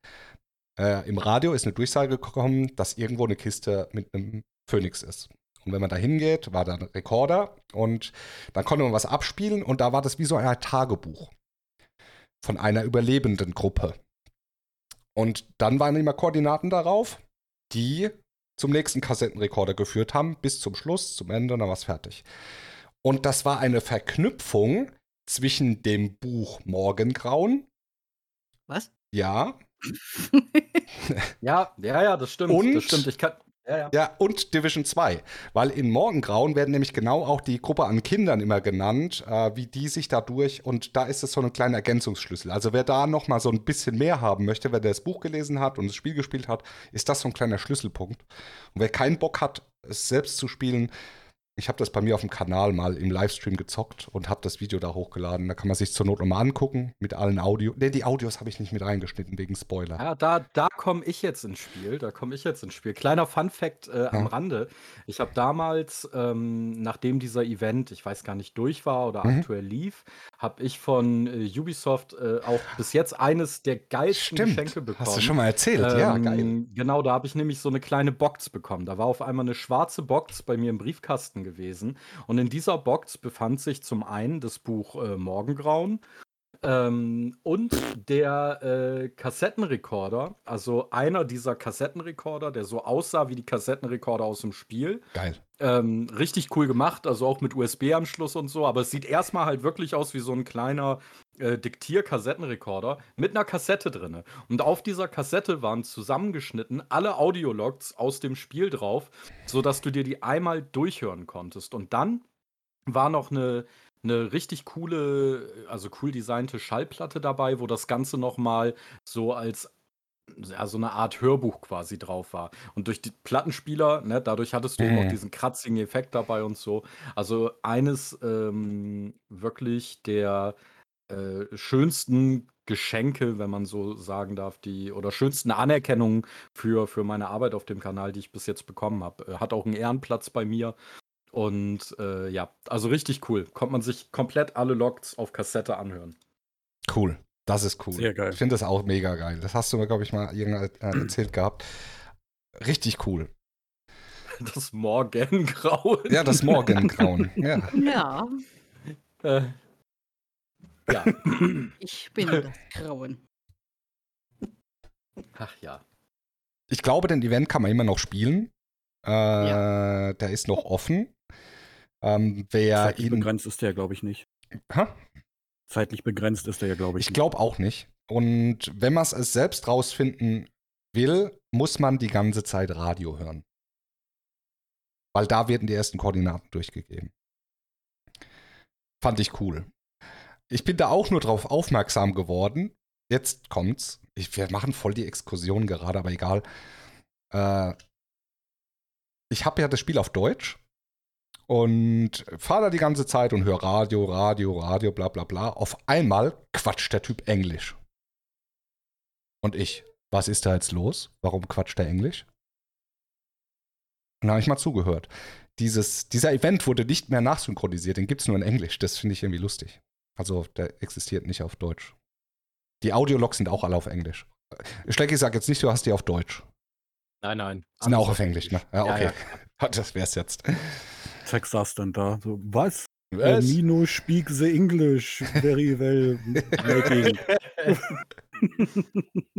Äh, Im Radio ist eine Durchsage gekommen, dass irgendwo eine Kiste mit einem Phoenix ist. Und wenn man da hingeht, war da ein Rekorder und dann konnte man was abspielen und da war das wie so ein Tagebuch von einer überlebenden Gruppe. Und dann waren immer Koordinaten darauf, die zum nächsten Kassettenrekorder geführt haben, bis zum Schluss, zum Ende, dann war es fertig. Und das war eine Verknüpfung zwischen dem Buch Morgengrauen, Was? ja, ja, ja, ja, das stimmt. Und- Das stimmt. Ich kann. Ja, ja. und Division 2. Weil in Morgengrauen werden nämlich genau auch die Gruppe an Kindern immer genannt, äh, wie die sich dadurch, und da ist es so ein kleiner Ergänzungsschlüssel. Also wer da noch mal so ein bisschen mehr haben möchte, wer das Buch gelesen hat und das Spiel gespielt hat, ist das so ein kleiner Schlüsselpunkt. Und wer keinen Bock hat, es selbst zu spielen, Ich habe das bei mir auf dem Kanal mal im Livestream gezockt und habe das Video da hochgeladen. Da kann man sich zur Not nochmal angucken mit allen Audio. Ne, die Audios habe ich nicht mit reingeschnitten wegen Spoiler. Ja, da, da komme ich jetzt ins Spiel. Da komme ich jetzt ins Spiel. Kleiner Fun-Fact äh, am Ja. Rande. Ich habe damals, ähm, nachdem dieser Event, ich weiß gar nicht, durch war oder Mhm. aktuell lief, habe ich von äh, Ubisoft äh, auch bis jetzt eines der geilsten Geschenke bekommen. Hast du schon mal erzählt? ja, geil. Ähm, Genau, da habe ich nämlich so eine kleine Box bekommen. Da war auf einmal eine schwarze Box bei mir im Briefkasten gewesen. Und in dieser Box befand sich zum einen das Buch äh, Morgengrauen ähm, und der äh, Kassettenrekorder. Also einer dieser Kassettenrekorder, der so aussah wie die Kassettenrekorder aus dem Spiel. Geil. Ähm, richtig cool gemacht, also auch mit USB-Anschluss und so, aber es sieht erstmal halt wirklich aus wie so ein kleiner äh, Diktier-Kassettenrekorder mit einer Kassette drin. Und auf dieser Kassette waren zusammengeschnitten alle Audiologs aus dem Spiel drauf, sodass du dir die einmal durchhören konntest. Und dann war noch eine, eine richtig coole, also cool designte Schallplatte dabei, wo das Ganze nochmal so als ja, so eine Art Hörbuch quasi drauf war. Und durch die Plattenspieler, ne, dadurch hattest du Mhm. auch diesen kratzigen Effekt dabei und so. Also eines ähm, wirklich der äh, schönsten Geschenke, wenn man so sagen darf, die oder schönsten Anerkennungen für, für meine Arbeit auf dem Kanal, die ich bis jetzt bekommen habe. Äh, Hat auch einen Ehrenplatz bei mir. Und äh, ja, also richtig cool. Kommt man sich komplett alle Logs auf Kassette anhören. Cool. Das ist cool. Sehr geil. Ich finde das auch mega geil. Das hast du mir, glaube ich, mal irgendwann äh, erzählt gehabt. Richtig cool. Das Morgengrauen. Ja, das Morgengrauen. ja. Ja, Äh, ja. ich bin das Grauen. Ach ja. Ich glaube, den Event kann man immer noch spielen. Äh, Der ist noch offen. Ähm, wer Zeitlich ihn. begrenzt ist der, glaube ich, nicht. Ha? Zeitlich begrenzt ist der ja, glaube ich, Ich glaube auch nicht. Und wenn man es selbst rausfinden will, muss man die ganze Zeit Radio hören. Weil da werden die ersten Koordinaten durchgegeben. Fand ich cool. Ich bin da auch nur drauf aufmerksam geworden. Jetzt kommt's. Ich, wir machen voll die Exkursion gerade, aber egal. Äh, ich habe ja das Spiel auf Deutsch und fahre da die ganze Zeit und höre Radio, Radio, Radio, bla bla bla. Auf einmal quatscht der Typ Englisch. Und ich, was ist da jetzt los? Warum quatscht der Englisch? Und dann habe ich mal zugehört. Dieses, dieser Event wurde nicht mehr nachsynchronisiert, den gibt es nur in Englisch. Das finde ich irgendwie lustig. Also der existiert nicht auf Deutsch. Die Audiologs sind auch alle auf Englisch. Schlecki sagt jetzt nicht, du hast die auf Deutsch. Nein, nein. Sind auch auf Englisch, ne? Ja, Ja, okay. ja. Das wär's jetzt. Zack saß dann da. So, was? Äh, Nino speak the English very well making.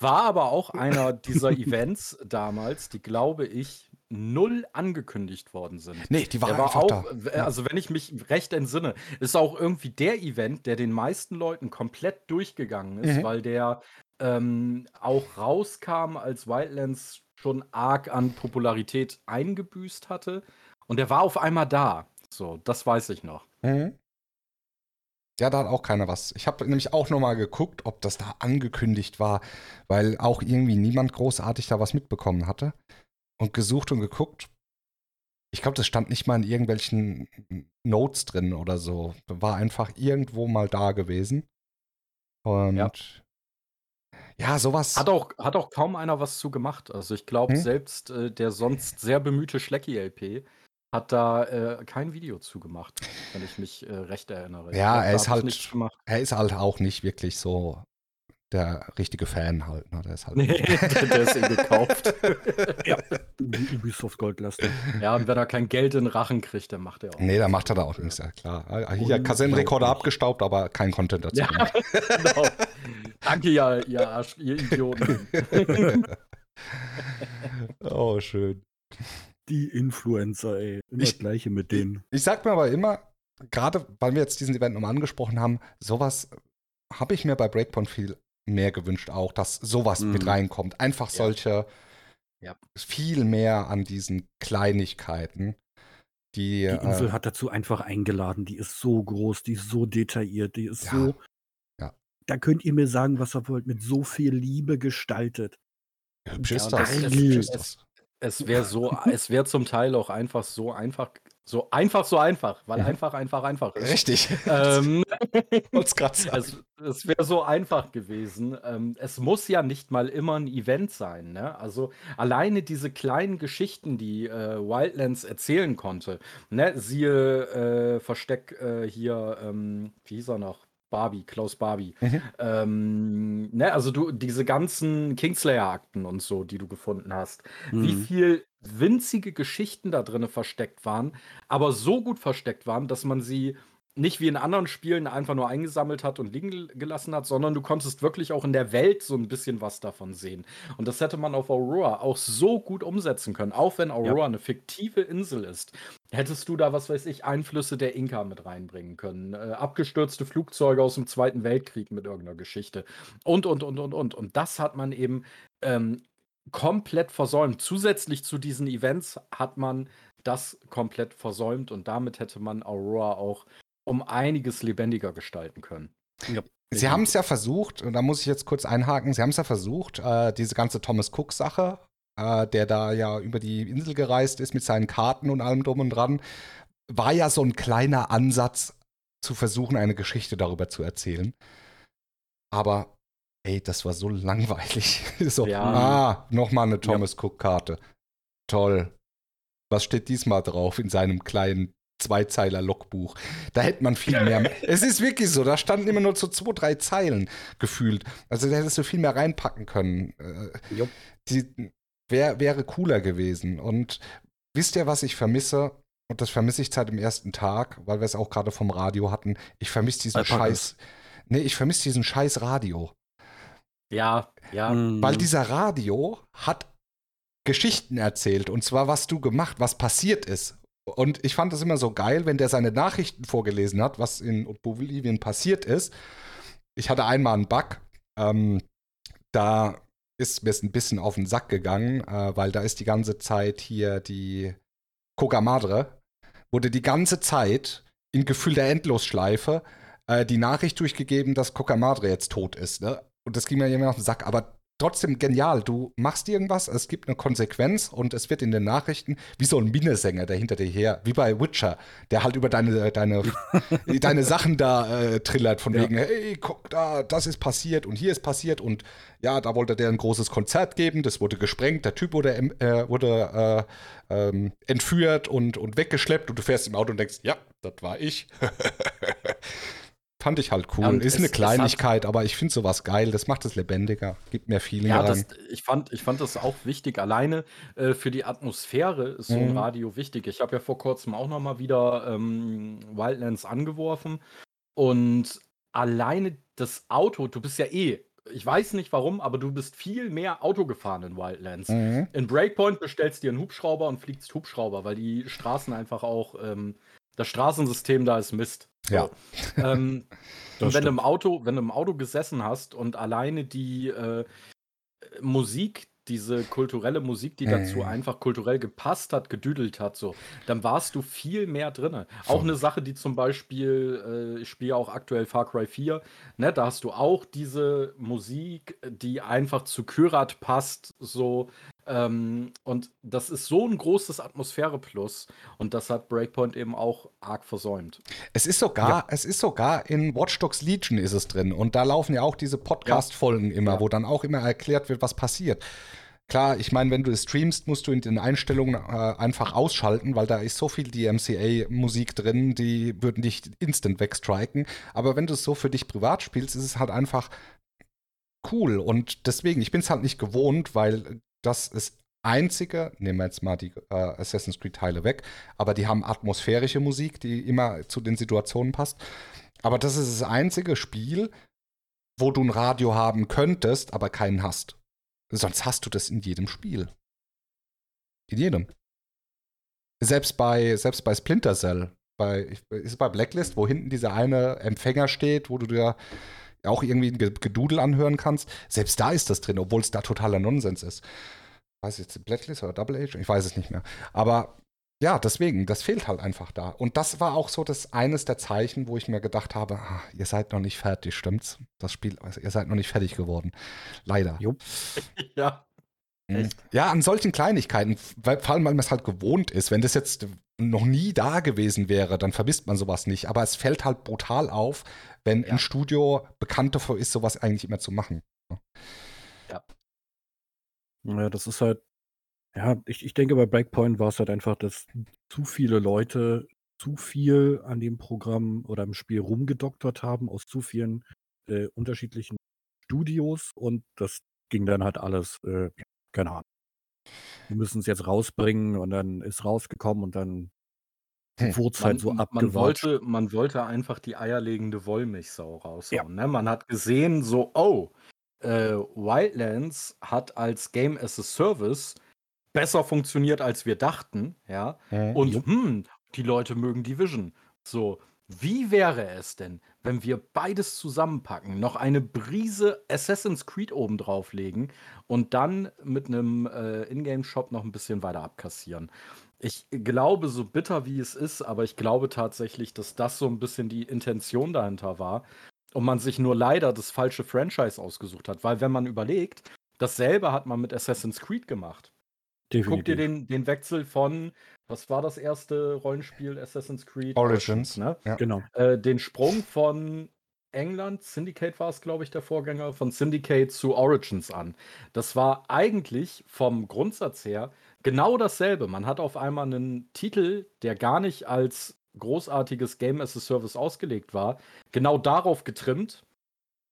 War aber auch einer dieser Events damals, die, glaube ich, null angekündigt worden sind. Nee, die war, Der war einfach auch, da. also wenn ich mich recht entsinne, ist auch irgendwie der Event, der den meisten Leuten komplett durchgegangen ist, Mhm. weil der ähm, auch rauskam, als Wildlands schon arg an Popularität eingebüßt hatte. Und der war auf einmal da. So, das weiß ich noch. Mhm. Ja, da hat auch keiner was. Ich habe nämlich auch nochmal geguckt, ob das da angekündigt war, weil auch irgendwie niemand großartig da was mitbekommen hatte. Und gesucht und geguckt. Ich glaube, das stand nicht mal in irgendwelchen Notes drin oder so. War einfach irgendwo mal da gewesen. Und ja, Ja. sowas. Hat auch, hat auch kaum einer was zu gemacht. Also ich glaube, Hm? selbst äh, der sonst sehr bemühte Schlecki-LP hat da äh, kein Video zugemacht, wenn ich mich äh, recht erinnere. Ja, er ist halt- nichts gemacht. er ist halt auch nicht wirklich so der richtige Fan halt. Ne? Der ist halt. Nee, der, ist eh gekauft. Ubisoft Goldlaster. ja, und wenn er kein Geld in den Rachen kriegt, dann macht er auch. Nee, da macht er da auch nichts, ja klar. Hier Unglaublich. Kassettenrekorder abgestaubt, aber kein Content dazu. Ja, gemacht. genau. Danke, ja, ihr, Arsch, ihr Idioten. oh, schön. Die Influencer, ey. Immer Ich- das Gleiche mit denen. Ich sag mir aber immer, gerade weil wir jetzt diesen Event nochmal angesprochen haben, sowas habe ich mir bei Breakpoint viel mehr gewünscht auch, dass sowas Mhm. mit reinkommt. Einfach solche Ja. viel mehr an diesen Kleinigkeiten, die, Die Insel äh, hat dazu einfach eingeladen. Die ist so groß, die ist so detailliert, die ist Ja. so. Da könnt ihr mir sagen, was ihr wollt, mit so viel Liebe gestaltet. hübsch ist das. das- hübsch ist das. Es wäre so, es wäre zum Teil auch einfach so einfach So einfach, so einfach, weil Mhm. einfach, einfach, einfach ist. Richtig. Ähm, es es wäre so einfach gewesen. Ähm, es muss ja nicht mal immer ein Event sein. Ne? Also alleine diese kleinen Geschichten, die äh, Wildlands erzählen konnte. Ne? Siehe äh, Versteck äh, hier, ähm, wie hieß er noch? Barbie, Klaus Barbie. Mhm. Ähm, ne? Also du, diese ganzen Kingslayer-Akten und so, die du gefunden hast. Wie Mhm. viel winzige Geschichten da drin versteckt waren, aber so gut versteckt waren, dass man sie nicht wie in anderen Spielen einfach nur eingesammelt hat und liegen gel- gelassen hat, sondern du konntest wirklich auch in der Welt so ein bisschen was davon sehen. Und das hätte man auf Aurora auch so gut umsetzen können, auch wenn Aurora eine fiktive Insel ist. Hättest du da, was weiß ich, Einflüsse der Inka mit reinbringen können, äh, abgestürzte Flugzeuge aus dem Zweiten Weltkrieg mit irgendeiner Geschichte und, und, und, und, und. Und das hat man eben ähm, komplett versäumt. Zusätzlich zu diesen Events hat man das komplett versäumt und damit hätte man Aurora auch um einiges lebendiger gestalten können. Sie haben es ja versucht, und da muss ich jetzt kurz einhaken, Sie haben es ja versucht, äh, diese ganze Thomas Cook-Sache, äh, der da ja über die Insel gereist ist mit seinen Karten und allem drum und dran, war ja so ein kleiner Ansatz zu versuchen, eine Geschichte darüber zu erzählen. Aber, ey, das war so langweilig. so, Ja. ah, nochmal eine Thomas Cook-Karte. Toll. Was steht diesmal drauf in seinem kleinen Zweizeiler Logbuch? Da hätte man viel mehr. es ist wirklich so, da standen immer nur so zwei, drei Zeilen gefühlt. Also da hättest du viel mehr reinpacken können. Äh, Jupp. die wär, wäre cooler gewesen. Und wisst ihr, was ich vermisse? Und das vermisse ich seit dem ersten Tag, weil wir es auch gerade vom Radio hatten. Ich vermisse diesen Alpakas. Scheiß. Nee, ich vermisse diesen Scheiß Radio. Ja, ja. Mhm. Weil dieser Radio hat Geschichten erzählt. Und zwar, was du gemacht, was passiert ist. Und ich fand das immer so geil, wenn der seine Nachrichten vorgelesen hat, was in Bolivien passiert ist. Ich hatte einmal einen Bug. Ähm, da ist mir ein bisschen auf den Sack gegangen, äh, weil da ist die ganze Zeit hier die Coca Madre, wurde die ganze Zeit in gefühlter Endlosschleife äh, die Nachricht durchgegeben, dass Coca Madre jetzt tot ist. Ne? Und das ging mir immer auf den Sack. Aber trotzdem genial. Du machst irgendwas, es gibt eine Konsequenz und es wird in den Nachrichten wie so ein Minnesänger, der hinter dir her, wie bei Witcher, der halt über deine, deine, deine Sachen da äh, trillert, von Ja. wegen, hey, guck da, das ist passiert und hier ist passiert und ja, da wollte der ein großes Konzert geben, das wurde gesprengt, der Typ wurde, äh, wurde äh, ähm, entführt und, und weggeschleppt und du fährst im Auto und denkst, ja, das war ich. Fand ich halt cool. Ja, ist es- eine es hat- Kleinigkeit, aber ich finde sowas geil. Das macht es lebendiger, gibt mehr Feeling Ja, das, ich, fand, ich fand das auch wichtig. Alleine äh, für die Atmosphäre ist so ein Mhm. Radio wichtig. Ich habe ja vor kurzem auch noch mal wieder ähm, Wildlands angeworfen. Und alleine das Auto, du bist ja eh, ich weiß nicht warum, aber du bist viel mehr Auto gefahren in Wildlands. Mhm. In Breakpoint bestellst dir einen Hubschrauber und fliegst Hubschrauber, weil die Straßen einfach auch, ähm, das Straßensystem da ist Mist. So. Ja. Ähm, Das und wenn du, im. Auto, wenn du im Auto gesessen hast und alleine die äh, Musik, diese kulturelle Musik, die dazu Mhm. einfach kulturell gepasst hat, gedüdelt hat, so, dann warst du viel mehr drin. Auch eine Sache, die zum Beispiel, äh, ich spiele auch aktuell Far Cry 4, ne, da hast du auch diese Musik, die einfach zu Kyrat passt, so. Ähm, und das ist so ein großes Atmosphäre-Plus. Und das hat Breakpoint eben auch arg versäumt. Es ist sogar, es ist sogar in Watch Dogs Legion ist es drin und da laufen ja auch diese Podcast-Folgen immer, Ja. wo dann auch immer erklärt wird, was passiert. Klar, ich meine, wenn du es streamst, musst du in den Einstellungen äh, einfach ausschalten, weil da ist so viel DMCA-Musik drin, die würden dich instant wegstriken. Aber wenn du es so für dich privat spielst, ist es halt einfach cool. Und deswegen, ich bin es halt nicht gewohnt, weil das ist einzige, nehmen wir jetzt mal die äh, Assassin's Creed-Teile weg, aber die haben atmosphärische Musik, die immer zu den Situationen passt. Aber das ist das einzige Spiel, wo du ein Radio haben könntest, aber keinen hast. Sonst hast du das in jedem Spiel. In jedem. Selbst bei, selbst bei Splinter Cell, bei, ist es bei Blacklist, wo hinten dieser eine Empfänger steht, wo du dir auch irgendwie ein Ge- Gedudel anhören kannst. Selbst da ist das drin, obwohl es da totaler Nonsens ist. Weiß ich jetzt Blacklist oder Double Age? Ich weiß es nicht mehr. Aber ja, deswegen, das fehlt halt einfach da. Und das war auch so das eines der Zeichen, wo ich mir gedacht habe, ah, ihr seid noch nicht fertig, stimmt's? Das Spiel, also ihr seid noch nicht fertig geworden. Leider. Jupp. Ja. Mhm. Ja, an solchen Kleinigkeiten, vor allem, weil man es halt gewohnt ist. Wenn das jetzt, noch nie da gewesen wäre, dann vermisst man sowas nicht. Aber es fällt halt brutal auf, wenn Ja. ein Studio bekannt dafür ist, sowas eigentlich immer zu machen. Ja, das ist halt, ja, ich, ich denke, bei Breakpoint war es halt einfach, dass zu viele Leute zu viel an dem Programm oder im Spiel rumgedoktert haben aus zu vielen äh, unterschiedlichen Studios und das ging dann halt alles, äh, keine Ahnung. Wir müssen es jetzt rausbringen und dann ist rausgekommen und dann wurde es halt so man, abgewatscht. wollte, man wollte einfach die eierlegende Wollmilchsau raushauen. Ne? Man hat gesehen, so, oh, äh, Wildlands hat als Game as a Service besser funktioniert, als wir dachten, ja. Und Jupp. hm, die Leute mögen Division. So, wie wäre es denn, wenn wir beides zusammenpacken, noch eine Brise Assassin's Creed oben drauflegen und dann mit einem äh, Ingame-Shop noch ein bisschen weiter abkassieren? Ich glaube, so bitter wie es ist, aber ich glaube tatsächlich, dass das so ein bisschen die Intention dahinter war und man sich nur leider das falsche Franchise ausgesucht hat. Weil wenn man überlegt, dasselbe hat man mit Assassin's Creed gemacht. Guck dir den, den Wechsel von, was war das erste Rollenspiel Assassin's Creed? Origins. ne? Ja. Genau. Äh, den Sprung von England, Syndicate war es, glaube ich, der Vorgänger, von Syndicate zu Origins an. Das war eigentlich vom Grundsatz her genau dasselbe. Man hat auf einmal einen Titel, der gar nicht als großartiges Game as a Service ausgelegt war, genau darauf getrimmt.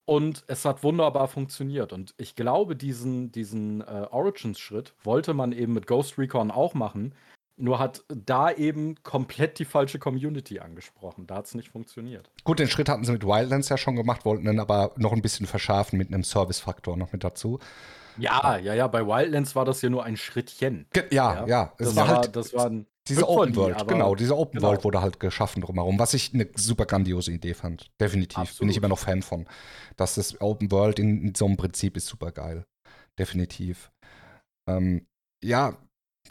Und es hat wunderbar funktioniert. Und ich glaube, diesen, diesen äh, Origins-Schritt wollte man eben mit Ghost Recon auch machen. Nur hat da eben komplett die falsche Community angesprochen. Da hat es nicht funktioniert. Gut, den Schritt hatten sie mit Wildlands ja schon gemacht, wollten dann aber noch ein bisschen verschärfen mit einem Service-Faktor noch mit dazu. Ja, ja, ja, bei Wildlands war das ja nur ein Schrittchen. Ge ja, ja. Es Das, war halt das war ein diese Open World, genau, diese Open genau. World wurde halt geschaffen drumherum, was ich eine super grandiose Idee fand. Definitiv. Bin Absolut. ich immer noch Fan von. Dass das Open World in, in so einem Prinzip ist super geil. Definitiv. Ähm, ja,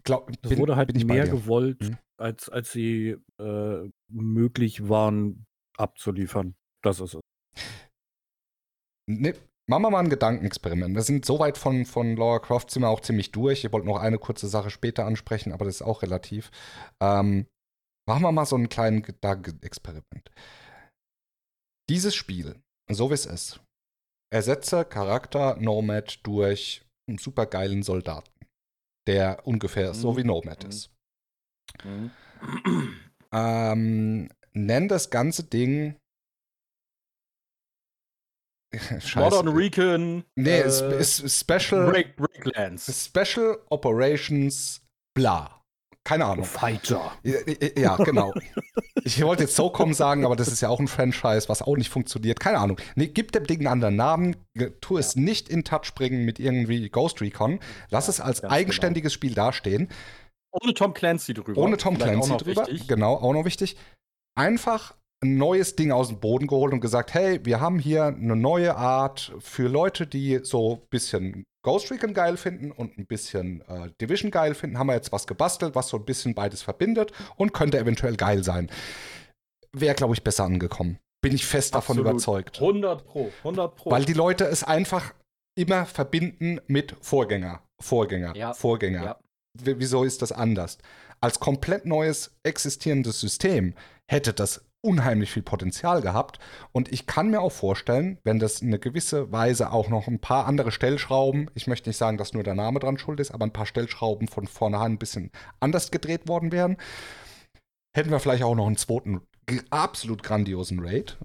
glaub, Es bin- wurde halt bin ich mehr gewollt, Mhm. als, als sie äh, möglich waren abzuliefern. Das ist es. Ne, machen wir mal ein Gedankenexperiment. Wir sind so weit von, von Laura Croft sind wir auch ziemlich durch. Ich wollte noch eine kurze Sache später ansprechen, aber das ist auch relativ. Ähm, machen wir mal so einen kleinen Gedankenexperiment. Dieses Spiel, so wie es ist, ersetze Charakter Nomad durch einen supergeilen Soldaten, der ungefähr so Mhm. wie Nomad Mhm. ist. Ähm, nenn das ganze Ding. Scheiße. Modern Recon. Nee, äh, es ist Special, Break, Breaklands. Special Operations bla. Keine Ahnung. Fighter. Ja, ja, genau. Ich wollte jetzt SOCOM sagen, aber das ist ja auch ein Franchise, was auch nicht funktioniert. Keine Ahnung. Nee, gib dem Ding einen anderen Namen. Tu es nicht in Touch bringen mit irgendwie Ghost Recon. Lass Ja, es als ganz eigenständiges Spiel dastehen. Ohne Tom Clancy drüber. Ohne Tom Vielleicht Clancy auch noch drüber. wichtig. Genau, auch noch wichtig. Einfach ein neues Ding aus dem Boden geholt und gesagt, hey, wir haben hier eine neue Art für Leute, die so ein bisschen Ghost Recon geil finden und ein bisschen äh, Division geil finden, haben wir jetzt was gebastelt, was so ein bisschen beides verbindet und könnte eventuell geil sein. Wäre, glaube ich, besser angekommen. Bin ich fest davon Absolut. überzeugt. 100 Pro. 100 Pro. Weil die Leute es einfach immer verbinden mit Vorgänger, Vorgänger, Ja. Vorgänger. Ja. Wieso ist das anders? Als komplett neues existierendes System hätte das unheimlich viel Potenzial gehabt. Und ich kann mir auch vorstellen, wenn das in eine gewisse Weise auch noch ein paar andere Stellschrauben, ich möchte nicht sagen, dass nur der Name dran schuld ist, aber ein paar Stellschrauben von vornherein ein bisschen anders gedreht worden wären, hätten wir vielleicht auch noch einen zweiten absolut grandiosen Raid.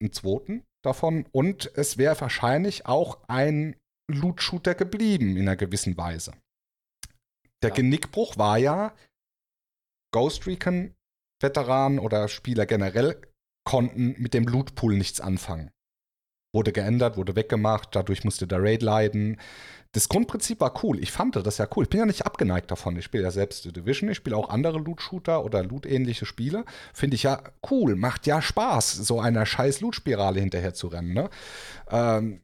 Einen zweiten davon. Und es wäre wahrscheinlich auch ein Loot-Shooter geblieben in einer gewissen Weise. Der Ja. Genickbruch war ja, Ghost Recon Veteranen oder Spieler generell konnten mit dem Lootpool nichts anfangen. Wurde geändert, wurde weggemacht, dadurch musste der Raid leiden. Das Grundprinzip war cool. Ich fand das ja cool. Ich bin ja nicht abgeneigt davon. Ich spiele ja selbst The Division, ich spiele auch andere Loot-Shooter oder Loot-ähnliche Spiele. Finde ich ja cool, macht ja Spaß, so einer scheiß Loot-Spirale hinterher zu rennen. Ne? Ähm,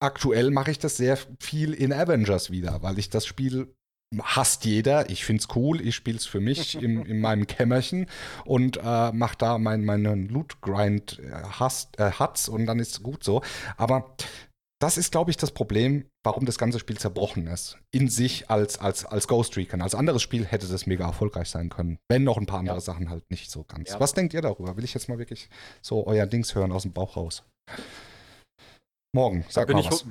aktuell mache ich das sehr viel in Avengers wieder, weil ich das Spiel hasst jeder. Ich find's cool. Ich spiel's für mich im, in meinem Kämmerchen und äh, mach da mein, meinen Loot-Grind äh, äh, Hats und dann ist gut so. Aber das ist, glaube ich, das Problem, warum das ganze Spiel zerbrochen ist. In sich als, als, als Ghost Recon. Als anderes Spiel hätte das mega erfolgreich sein können. Wenn noch ein paar andere Ja. Sachen halt nicht so ganz. Ja. Was denkt ihr darüber? Will ich jetzt mal wirklich so euer Dings hören aus dem Bauch raus? Morgen, sag bin mal ich was.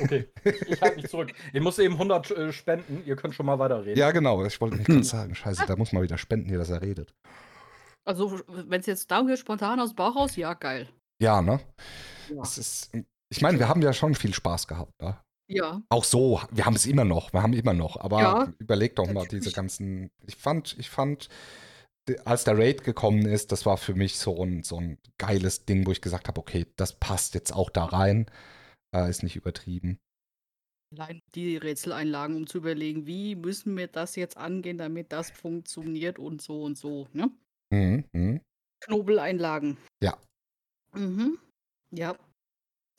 Okay, ich halte mich zurück. Ich muss eben 100 äh, spenden. Ihr könnt schon mal weiterreden. Ja, genau. Ich wollte nicht gerade sagen, scheiße, da muss man wieder spenden, hier, dass er redet. Also, wenn es jetzt darum geht, spontan aus dem Bauch raus, ja, geil. Ja, ne? Ja. Ist, ich meine, wir haben ja schon viel Spaß gehabt, ne? Ja. Auch so, wir haben es immer noch, wir haben immer noch, aber Ja, überleg doch mal diese ganzen. Ich fand, ich fand, als der Raid gekommen ist, das war für mich so ein, so ein geiles Ding, wo ich gesagt habe, okay, das passt jetzt auch da rein. Äh, ist nicht übertrieben. Allein die Rätseleinlagen, um zu überlegen, wie müssen wir das jetzt angehen, damit das funktioniert und so und so. Ne? Mhm, mhm. Knobeleinlagen. Ja. Mhm. Ja.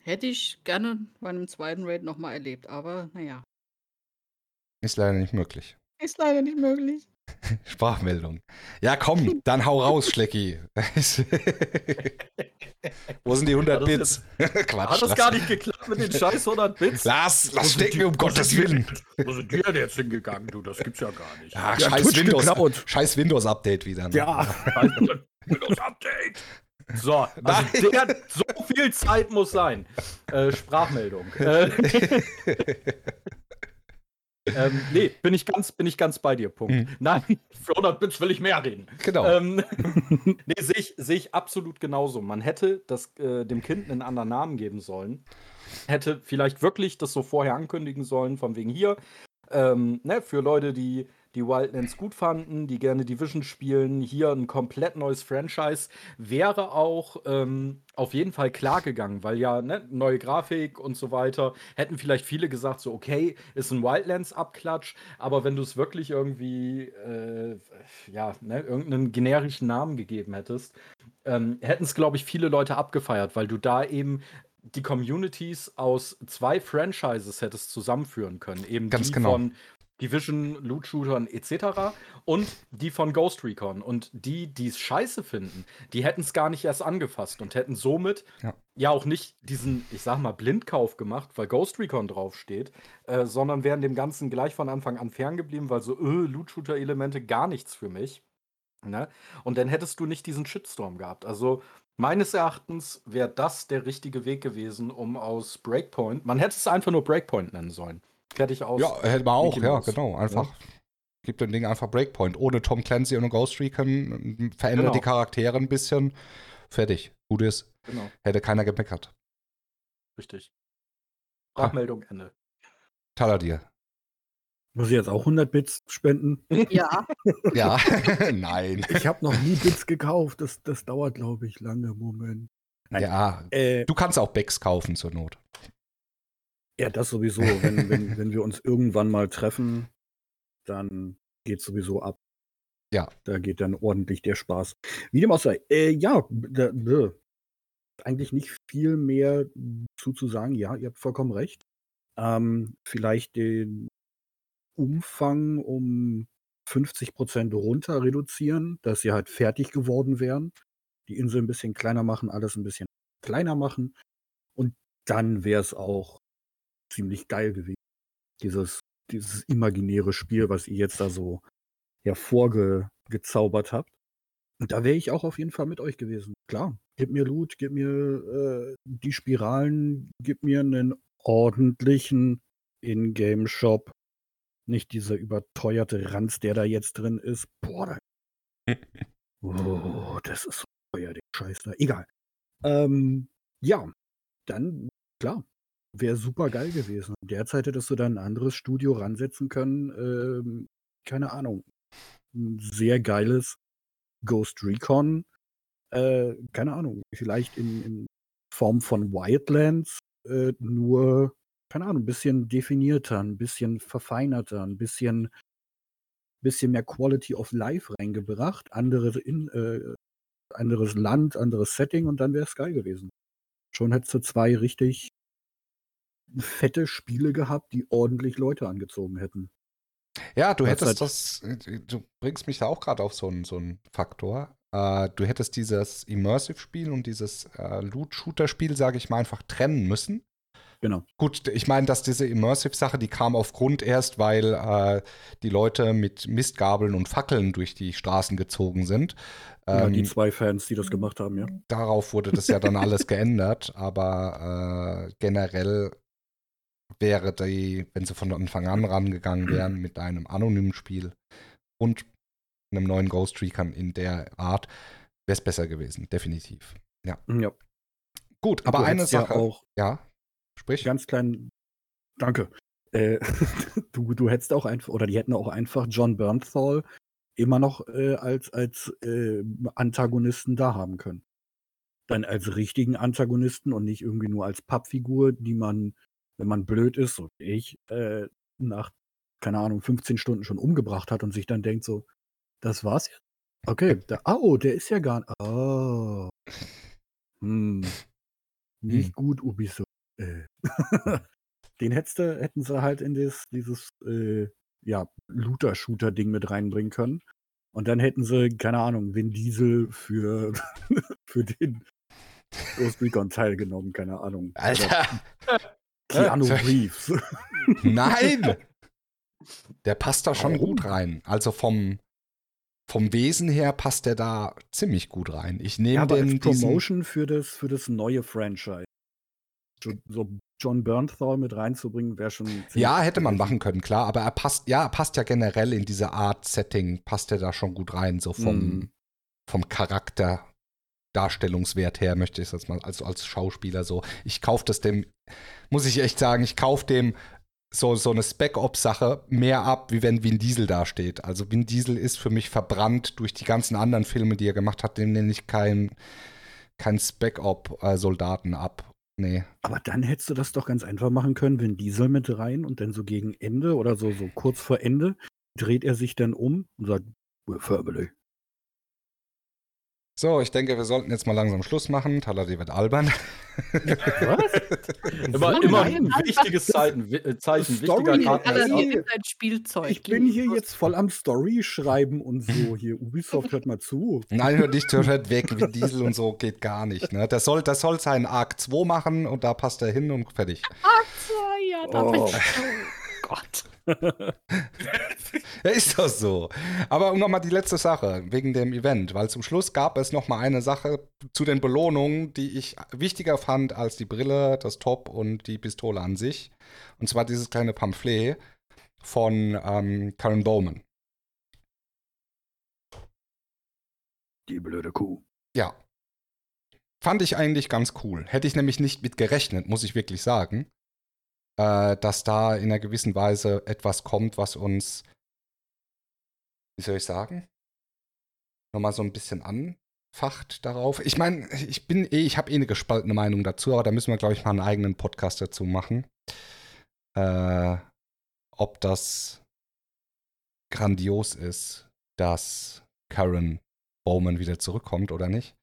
Hätte ich gerne bei einem zweiten Raid nochmal erlebt, aber naja. Ist leider nicht möglich. Ist leider nicht möglich. Sprachmeldung. Ja, komm, dann hau raus, Schlecki. Wo sind die 100 Hat das Bits? Quatsch. Hat das gar nicht geklappt mit den scheiß 100 Bits? Lass, lass stecken, um Gottes Willen. Wo sind die denn jetzt hingegangen, du? Das gibt's ja gar nicht. Ach, Ja, scheiß Twitch Windows, geklaut. scheiß Windows-Update wieder. ne? Ja. Windows Update. So, also der, so viel Zeit muss sein. Äh, Sprachmeldung. Äh, ähm, nee, bin ich, ganz, bin ich ganz bei dir, Punkt. Mhm. Nein, für 100 Bits will ich mehr reden. Genau. Ähm, nee, sehe ich, seh ich absolut genauso. Man hätte das, äh, dem Kind einen anderen Namen geben sollen. Hätte vielleicht wirklich das so vorher ankündigen sollen, von wegen hier. Ähm, ne, für Leute, die die Wildlands gut fanden, die gerne Division spielen, hier ein komplett neues Franchise, wäre auch ähm, auf jeden Fall klar gegangen, weil ja ne, neue Grafik und so weiter, hätten vielleicht viele gesagt, so okay, ist ein Wildlands-Abklatsch, aber wenn du es wirklich irgendwie, äh, ja, ne, irgendeinen generischen Namen gegeben hättest, ähm, hätten es, glaube ich, viele Leute abgefeiert, weil du da eben die Communities aus zwei Franchises hättest zusammenführen können. Eben Ganz die genau. von Division, Loot-Shootern etc. und die von Ghost Recon. Und die, die es scheiße finden, die hätten es gar nicht erst angefasst und hätten somit Ja. ja, auch nicht diesen, ich sag mal, Blindkauf gemacht, weil Ghost Recon draufsteht, äh, sondern wären dem Ganzen gleich von Anfang an ferngeblieben, weil so, äh, Loot-Shooter-Elemente gar nichts für mich. Ne? Und dann hättest du nicht diesen Shitstorm gehabt. Also meines Erachtens wäre das der richtige Weg gewesen, um aus Breakpoint, man hätte es einfach nur Breakpoint nennen sollen. Fertig aus. Ja, hätte man auch, Mickey ja, Mouse. genau. Einfach. Gibt dem Ding einfach Breakpoint. Ohne Tom Clancy und Ghost Recon verändert Genau. die Charaktere ein bisschen. Fertig. Gut ist. Genau, Hätte keiner gemeckert. richtig. Sprachmeldung Ende. Taladir. Muss ich jetzt auch 100 Bits spenden? Ja. Ja. Nein. Ich habe noch nie Bits gekauft. Das, das dauert, glaube ich, lange. Moment. Nein. Ja. Äh, Du kannst auch Becks kaufen zur Not. Ja, das sowieso. Wenn, wenn, wenn wir uns irgendwann mal treffen, dann geht sowieso ab. Ja. Da geht dann ordentlich der Spaß. Wie dem auch sei. Äh, ja, da, da, eigentlich nicht viel mehr zu, zu sagen. Ja, ihr habt vollkommen recht. Ähm, vielleicht den Umfang um 50 Prozent runter reduzieren, dass sie halt fertig geworden wären. Die Insel ein bisschen kleiner machen, alles ein bisschen kleiner machen. Und dann wäre es auch ziemlich geil gewesen. Dieses, dieses imaginäre Spiel, was ihr jetzt da so hervorgezaubert habt. Und da wäre ich auch auf jeden Fall mit euch gewesen. Klar, gib mir Loot, gib mir äh, die Spiralen, gib mir einen ordentlichen Ingame-Shop. Nicht dieser überteuerte Ranz, der da jetzt drin ist. Boah, da Oh, das ist so teuer, der Scheiß da. Egal. Ähm, ja, dann, klar, wäre super geil gewesen. Derzeit hättest du dann ein anderes Studio ransetzen können. Ähm, keine Ahnung. Ein sehr geiles Ghost Recon. Äh, keine Ahnung. Vielleicht in, in Form von Wildlands. Äh, nur, keine Ahnung, ein bisschen definierter, ein bisschen verfeinerter, ein bisschen bisschen mehr Quality of Life reingebracht, andere in, äh, anderes Land, anderes Setting und dann wäre es geil gewesen. Schon hättest du zwei richtig fette Spiele gehabt, die ordentlich Leute angezogen hätten. Ja, du Was hättest halt- das, du bringst mich da auch gerade auf so einen, so einen Faktor. Äh, du hättest dieses Immersive-Spiel und dieses äh, Loot-Shooter-Spiel, sage ich mal, einfach trennen müssen. Genau. Gut, ich meine, dass diese Immersive-Sache, die kam aufgrund erst, weil äh, die Leute mit Mistgabeln und Fackeln durch die Straßen gezogen sind. Ja, Ähm, die zwei Fans, die das gemacht haben, ja. darauf wurde das ja dann alles geändert, aber äh, generell wäre die, wenn sie von Anfang an rangegangen wären mit einem anonymen Spiel und einem neuen Ghost Recon in der Art, wäre es besser gewesen, definitiv. ja. Gut, aber eine Sache, Ja auch ja, sprich. ganz klein. Danke. Äh, du, du hättest auch einfach, oder die hätten auch einfach John Bernthal immer noch äh, als, als äh, Antagonisten da haben können. Dann als richtigen Antagonisten und nicht irgendwie nur als Pappfigur, die man, wenn man blöd ist, so wie ich, äh, nach, keine Ahnung, 15 Stunden schon umgebracht hat und sich dann denkt so, das war's jetzt? Okay, der, oh, der ist ja gar nicht. Oh. Hm. Nicht Hm. gut, Ubisoft. Äh. Den hättest du, hätten sie halt in das, dieses äh, ja, Looter-Shooter-Ding mit reinbringen können. Und dann hätten sie, keine Ahnung, Vin Diesel für, für den Ghost Recon teilgenommen, keine Ahnung. Alter, Keanu Äh, Reeves. nein! Der passt da schon Warum? gut rein. Also vom, vom Wesen her passt der da ziemlich gut rein. Ich Ja, nehme als den Promotion für das, für das neue Franchise. So, so John Bernthal mit reinzubringen, wäre schon. ziemlich Ja, hätte man machen können, klar, aber er passt, ja, er passt ja generell in diese Art Setting, passt er da schon gut rein, so vom, Mhm. vom Charakter, Darstellungswert her, möchte ich das mal, also als Schauspieler so. Ich kaufe das dem, muss ich echt sagen, ich kaufe dem so, so eine Spec-Ops-Sache mehr ab, wie wenn Vin Diesel dasteht. Also Vin Diesel ist für mich verbrannt durch die ganzen anderen Filme, die er gemacht hat, dem nenne ich keinen kein Spec-Op-Soldaten ab. Nee. Aber dann hättest du das doch ganz einfach machen können, wenn Diesel mit rein und dann so gegen Ende oder so, so kurz vor Ende dreht er sich dann um und sagt, we're family. So, ich denke, wir sollten jetzt mal langsam Schluss machen. Taladi wird albern. Immer, So, immer ein wichtiges Zeichen, äh, Zeichen Story- wichtiger ist- ein Spielzeug. Ich bin hier jetzt voll am Story schreiben und so. Hier, Ubisoft, hört mal zu. Nein, hör dich hört weg. Wie Diesel und so geht gar nicht. Ne? Das, soll, das soll seinen Arc 2 machen und da passt er hin und fertig. ja, da Oh. bin ich. Oh Gott. Ja, ist das so. Aber nochmal die letzte Sache wegen dem Event, weil zum Schluss gab es nochmal eine Sache zu den Belohnungen, die ich wichtiger fand als die Brille, das Top und die Pistole an sich. Und zwar dieses kleine Pamphlet von ähm, Karen Bowman. Die blöde Kuh. Ja. Fand ich eigentlich ganz cool. Hätte ich nämlich nicht mit gerechnet, muss ich wirklich sagen, äh, dass da in einer gewissen Weise etwas kommt, was uns, wie soll ich sagen, nochmal so ein bisschen anfacht darauf. Ich meine, ich bin eh, ich habe eh eine gespaltene Meinung dazu, aber da müssen wir, glaube ich, mal einen eigenen Podcast dazu machen. Äh, ob das grandios ist, dass Karen Bowman wieder zurückkommt oder nicht.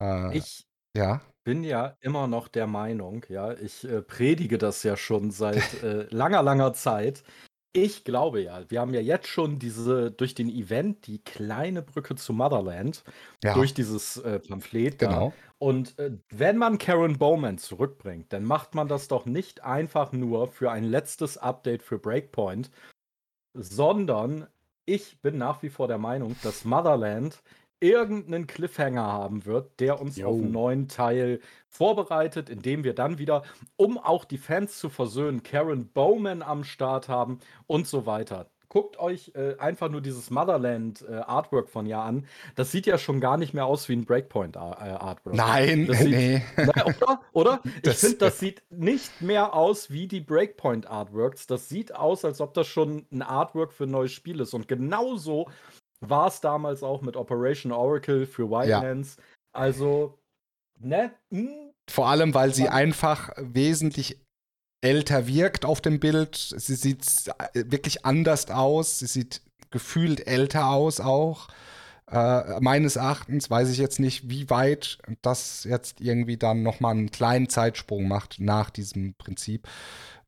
Äh, Ich ja. Bin ja immer noch der Meinung, ja, ich äh, predige das ja schon seit äh, langer, langer Zeit. Ich glaube ja, wir haben ja jetzt schon diese, durch den Event, die kleine Brücke zu Motherland, Ja, durch dieses äh, Pamphlet da. genau. Und äh, wenn man Karen Bowman zurückbringt, dann macht man das doch nicht einfach nur für ein letztes Update für Breakpoint, sondern ich bin nach wie vor der Meinung, dass Motherland irgendeinen Cliffhanger haben wird, der uns Jo. auf einen neuen Teil vorbereitet, indem wir dann wieder, um auch die Fans zu versöhnen, Karen Bowman am Start haben und so weiter. Guckt euch äh, einfach nur dieses Motherland äh, Artwork von ja an. Das sieht ja schon gar nicht mehr aus wie ein Breakpoint äh, Artwork. Nein, Das sieht- nee. Na, oder? Oder? Ich Das- finde, das sieht nicht mehr aus wie die Breakpoint Artworks. Das sieht aus, als ob das schon ein Artwork für ein neues Spiel ist. Und genauso war es damals auch mit Operation Oracle für Wildlands. Also, ne? Hm, Vor allem, weil sie einfach wesentlich älter wirkt auf dem Bild. Sie sieht äh, wirklich anders aus. Sie sieht gefühlt älter aus auch. Äh, meines Erachtens weiß ich jetzt nicht, wie weit das jetzt irgendwie dann nochmal einen kleinen Zeitsprung macht nach diesem Prinzip.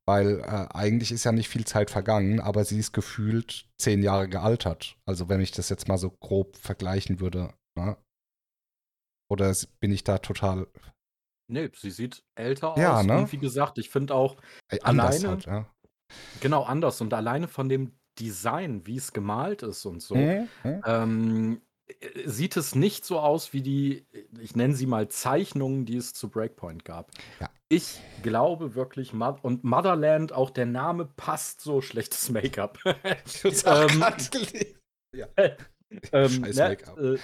Weil äh, eigentlich ist ja nicht viel Zeit vergangen, aber sie ist gefühlt zehn Jahre gealtert. Also wenn ich das jetzt mal so grob vergleichen würde. Ne? Oder bin ich da total Nee, sie sieht älter Ja, aus ne? und wie gesagt, ich finde auch Ey, anders Alleine? halt, ja. genau anders und alleine von dem Design, wie es gemalt ist und so, Mhm, mhm. ähm, äh, sieht es nicht so aus wie die, ich nenne sie mal Zeichnungen, die es zu Breakpoint gab. Ja. Ich glaube wirklich, und Motherland, auch der Name passt so schlechtes Make-up. Ähm, gelesen. Ähm, Scheiß ne, Make-up. äh,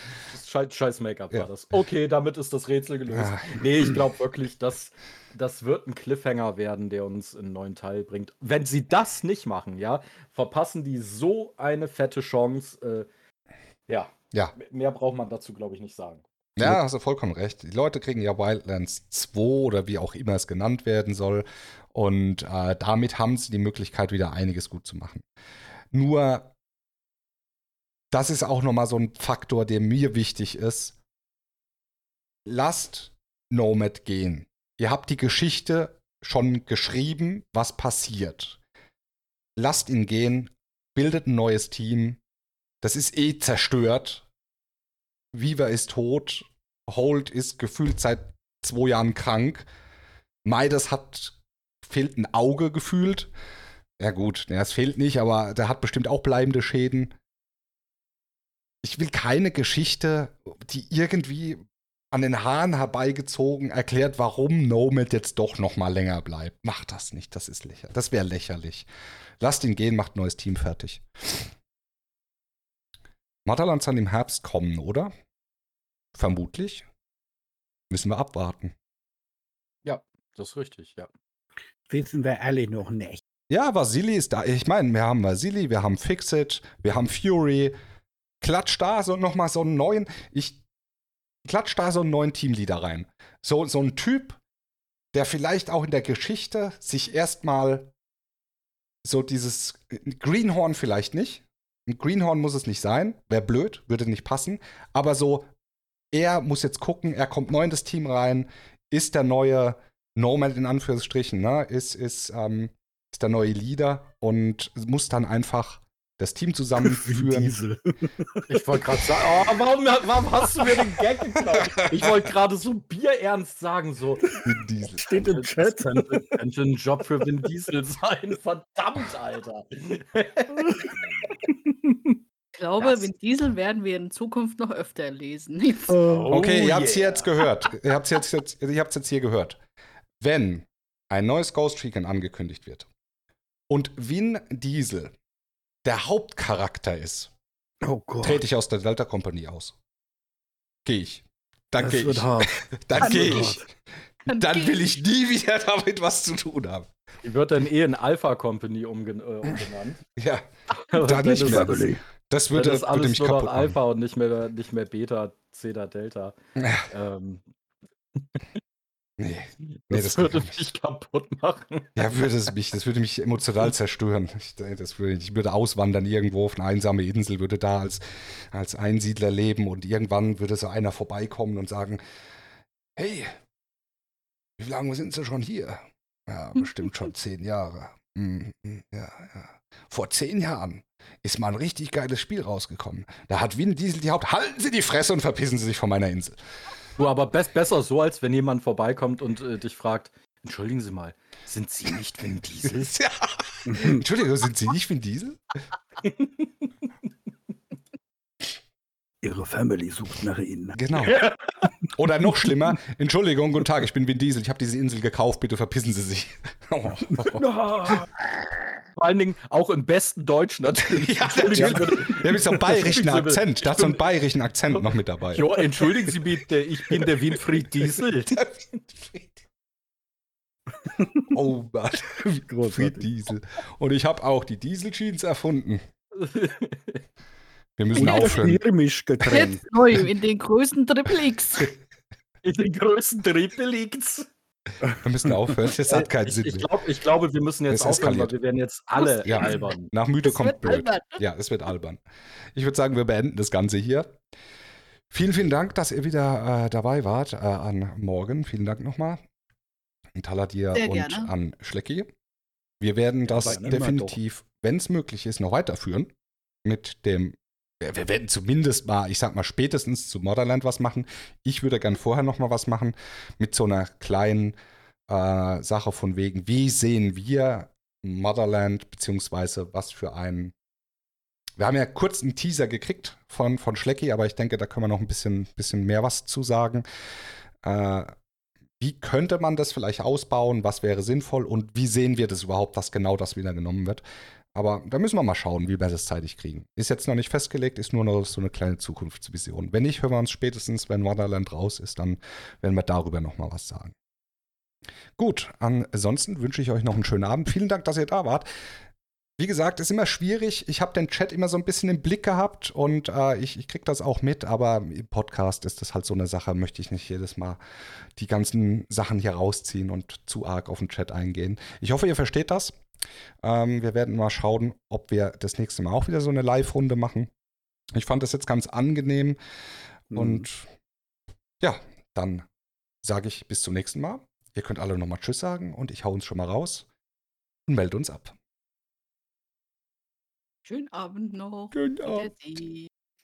scheiß, scheiß Make-up Ja. war das. Okay, damit ist das Rätsel gelöst. Ah. Nee, ich glaube wirklich, dass das wird ein Cliffhanger werden, der uns in einen neuen Teil bringt. Wenn sie das nicht machen, ja, verpassen die so eine fette Chance. Äh, ja, Ja. mehr braucht man dazu, glaube ich, nicht sagen. Ja, hast du vollkommen recht. Die Leute kriegen ja Wildlands 2 oder wie auch immer es genannt werden soll. Und äh, damit haben sie die Möglichkeit, wieder einiges gut zu machen. Nur, das ist auch nochmal so ein Faktor, der mir wichtig ist. Lasst Nomad gehen. Ihr habt die Geschichte schon geschrieben, was passiert. Lasst ihn gehen, bildet ein neues Team. Das ist eh zerstört. Viva ist tot. Holt ist gefühlt seit zwei Jahren krank. Midas hat, fehlt ein Auge gefühlt. Ja gut, es fehlt nicht, aber der hat bestimmt auch bleibende Schäden. Ich will keine Geschichte, die irgendwie an den Haaren herbeigezogen erklärt, warum Nomad jetzt doch noch mal länger bleibt. Macht das nicht, das ist lächerlich. Das wäre lächerlich. Lasst ihn gehen, macht neues Team fertig. Motherland soll im Herbst kommen, oder? Vermutlich. Müssen wir abwarten. Das ist richtig, ja. Wissen wir alle noch nicht. Ja, Vasili ist da. Ich meine, wir haben Vasili, wir haben Fixit, wir haben Fury. Klatsch da so noch mal so einen neuen. Ich klatsch da so einen neuen Teamleader rein. So, so ein Typ, der vielleicht auch in der Geschichte sich erstmal so dieses Greenhorn vielleicht nicht. Ein Greenhorn muss es nicht sein. Wäre blöd, würde nicht passen. Aber so, er muss jetzt gucken, er kommt neu in das Team rein, ist der neue Nomad in Anführungsstrichen, ne? Ist, ist, ähm, ist der neue Leader und muss dann einfach das Team zusammenführen. Diesel. Ich wollte gerade sagen, oh, warum, warum hast du mir den Gag geklaut? Ich wollte gerade so bierernst sagen, so. Vin Diesel. Steht im Chat. Könnte, könnte ein Job für Vin Diesel sein. Verdammt, Alter. Ich glaube, Das- Vin Diesel werden wir in Zukunft noch öfter lesen. Oh, Okay, ihr Oh, habt's hier yeah. jetzt gehört. Ihr habt's jetzt, jetzt, ihr habt's jetzt hier gehört. Wenn ein neues Ghost Recon angekündigt wird und Vin Diesel der Hauptcharakter ist, oh Gott. trete ich aus der Delta Company aus. Gehe ich. Dann das gehe wird ich. hart. Dann Dann gehe ich. hart. Dann will ich nie wieder damit was zu tun haben. Die wird dann eh in Alpha Company umgen äh, umgenannt. Ja, Und Dann nicht mehr. Das würde, ist würde alles mich nur noch kaputt machen. Alpha und nicht mehr, nicht mehr Beta, Zeta, Delta. Ähm, Nee, das, das geht würde mich kaputt machen. ja, würde es mich, das würde mich emotional zerstören. Ich, das würde, ich würde auswandern irgendwo auf eine einsame Insel, würde da als, als Einsiedler leben und irgendwann würde so einer vorbeikommen und sagen, hey, wie lange sind Sie schon hier? Ja, bestimmt schon zehn Jahre. Hm, hm, ja, ja. Vor zehn Jahren ist mal ein richtig geiles Spiel rausgekommen. Da hat Vin Diesel die Haupt... Halten Sie die Fresse und verpissen Sie sich von meiner Insel. Du, aber best, besser so, als wenn jemand vorbeikommt und äh, dich fragt, entschuldigen Sie mal, sind Sie nicht Vin Diesel? Ja. Entschuldigung, sind Sie nicht Vin Diesel? Ihre Family sucht nach ihnen. Genau. Oder noch schlimmer, Entschuldigung, guten Tag, ich bin Vin Diesel, ich habe diese Insel gekauft, bitte verpissen Sie sich. Oh. Vor allen Dingen auch im besten Deutsch natürlich. Ja, natürlich. Der hat so einen bayerischen. Akzent, da hat so einen bayerischen Akzent noch mit dabei. Jo, entschuldigen Sie bitte, ich bin der Winfried Diesel. Oh Mann, Großartig. Diesel. Und ich habe auch die Diesel-Jeans erfunden. Wir müssen Und aufhören. Biermischgetränk. Jetzt neu in den größten Triple X. In den größten Triple liegt's. Wir müssen aufhören, das hat keinen ich, Sinn ich, mehr. glaub, ich glaube, wir müssen jetzt Es aufhören, weil wir werden jetzt alle Ja. albern. Nach müde Das kommt wird blöd. albern. Ja, es wird albern. Ich würde sagen, wir beenden das Ganze hier. Vielen, vielen Dank, dass ihr wieder äh, dabei wart äh, an Morgen. Vielen Dank nochmal. An Taladir Sehr und gerne. an Schlecki. Wir werden das definitiv, wenn es möglich ist, noch weiterführen mit dem wir werden zumindest mal, ich sag mal, spätestens zu Motherland was machen. Ich würde gern vorher noch mal was machen mit so einer kleinen äh, Sache von wegen, wie sehen wir Motherland, beziehungsweise was für ein. Wir haben ja kurz einen Teaser gekriegt von, von Schlecki, aber ich denke, da können wir noch ein bisschen, bisschen mehr was zu sagen. Äh, wie könnte man das vielleicht ausbauen? Was wäre sinnvoll? Und wie sehen wir das überhaupt, dass genau das wieder genommen wird? Aber da müssen wir mal schauen, wie wir das zeitig kriegen. Ist jetzt noch nicht festgelegt, ist nur noch so eine kleine Zukunftsvision. Wenn nicht, hören wir uns spätestens, wenn Wonderland raus ist, dann werden wir darüber nochmal was sagen. Gut, ansonsten wünsche ich euch noch einen schönen Abend. Vielen Dank, dass ihr da wart. Wie gesagt, ist immer schwierig. Ich habe den Chat immer so ein bisschen im Blick gehabt und äh, ich, ich kriege das auch mit, aber im Podcast ist das halt so eine Sache, möchte ich nicht jedes Mal die ganzen Sachen hier rausziehen und zu arg auf den Chat eingehen. Ich hoffe, ihr versteht das. Ähm, wir werden mal schauen, ob wir das nächste Mal auch wieder so eine Live-Runde machen. Ich fand das jetzt ganz angenehm mhm. und ja, dann sage ich bis zum nächsten Mal. Ihr könnt alle nochmal Tschüss sagen und ich hau uns schon mal raus und melde uns ab. Schönen Abend noch. Schönen Abend.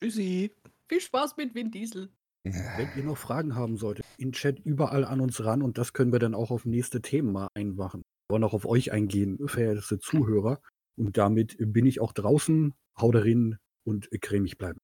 Tschüssi. Viel Spaß mit Vin Diesel. Wenn ihr noch Fragen haben solltet, in Chat überall an uns ran und das können wir dann auch auf nächste Themen mal einmachen. Wollen auch auf euch eingehen, verehrte Zuhörer. Und damit bin ich auch draußen. Haut rein und cremig bleiben.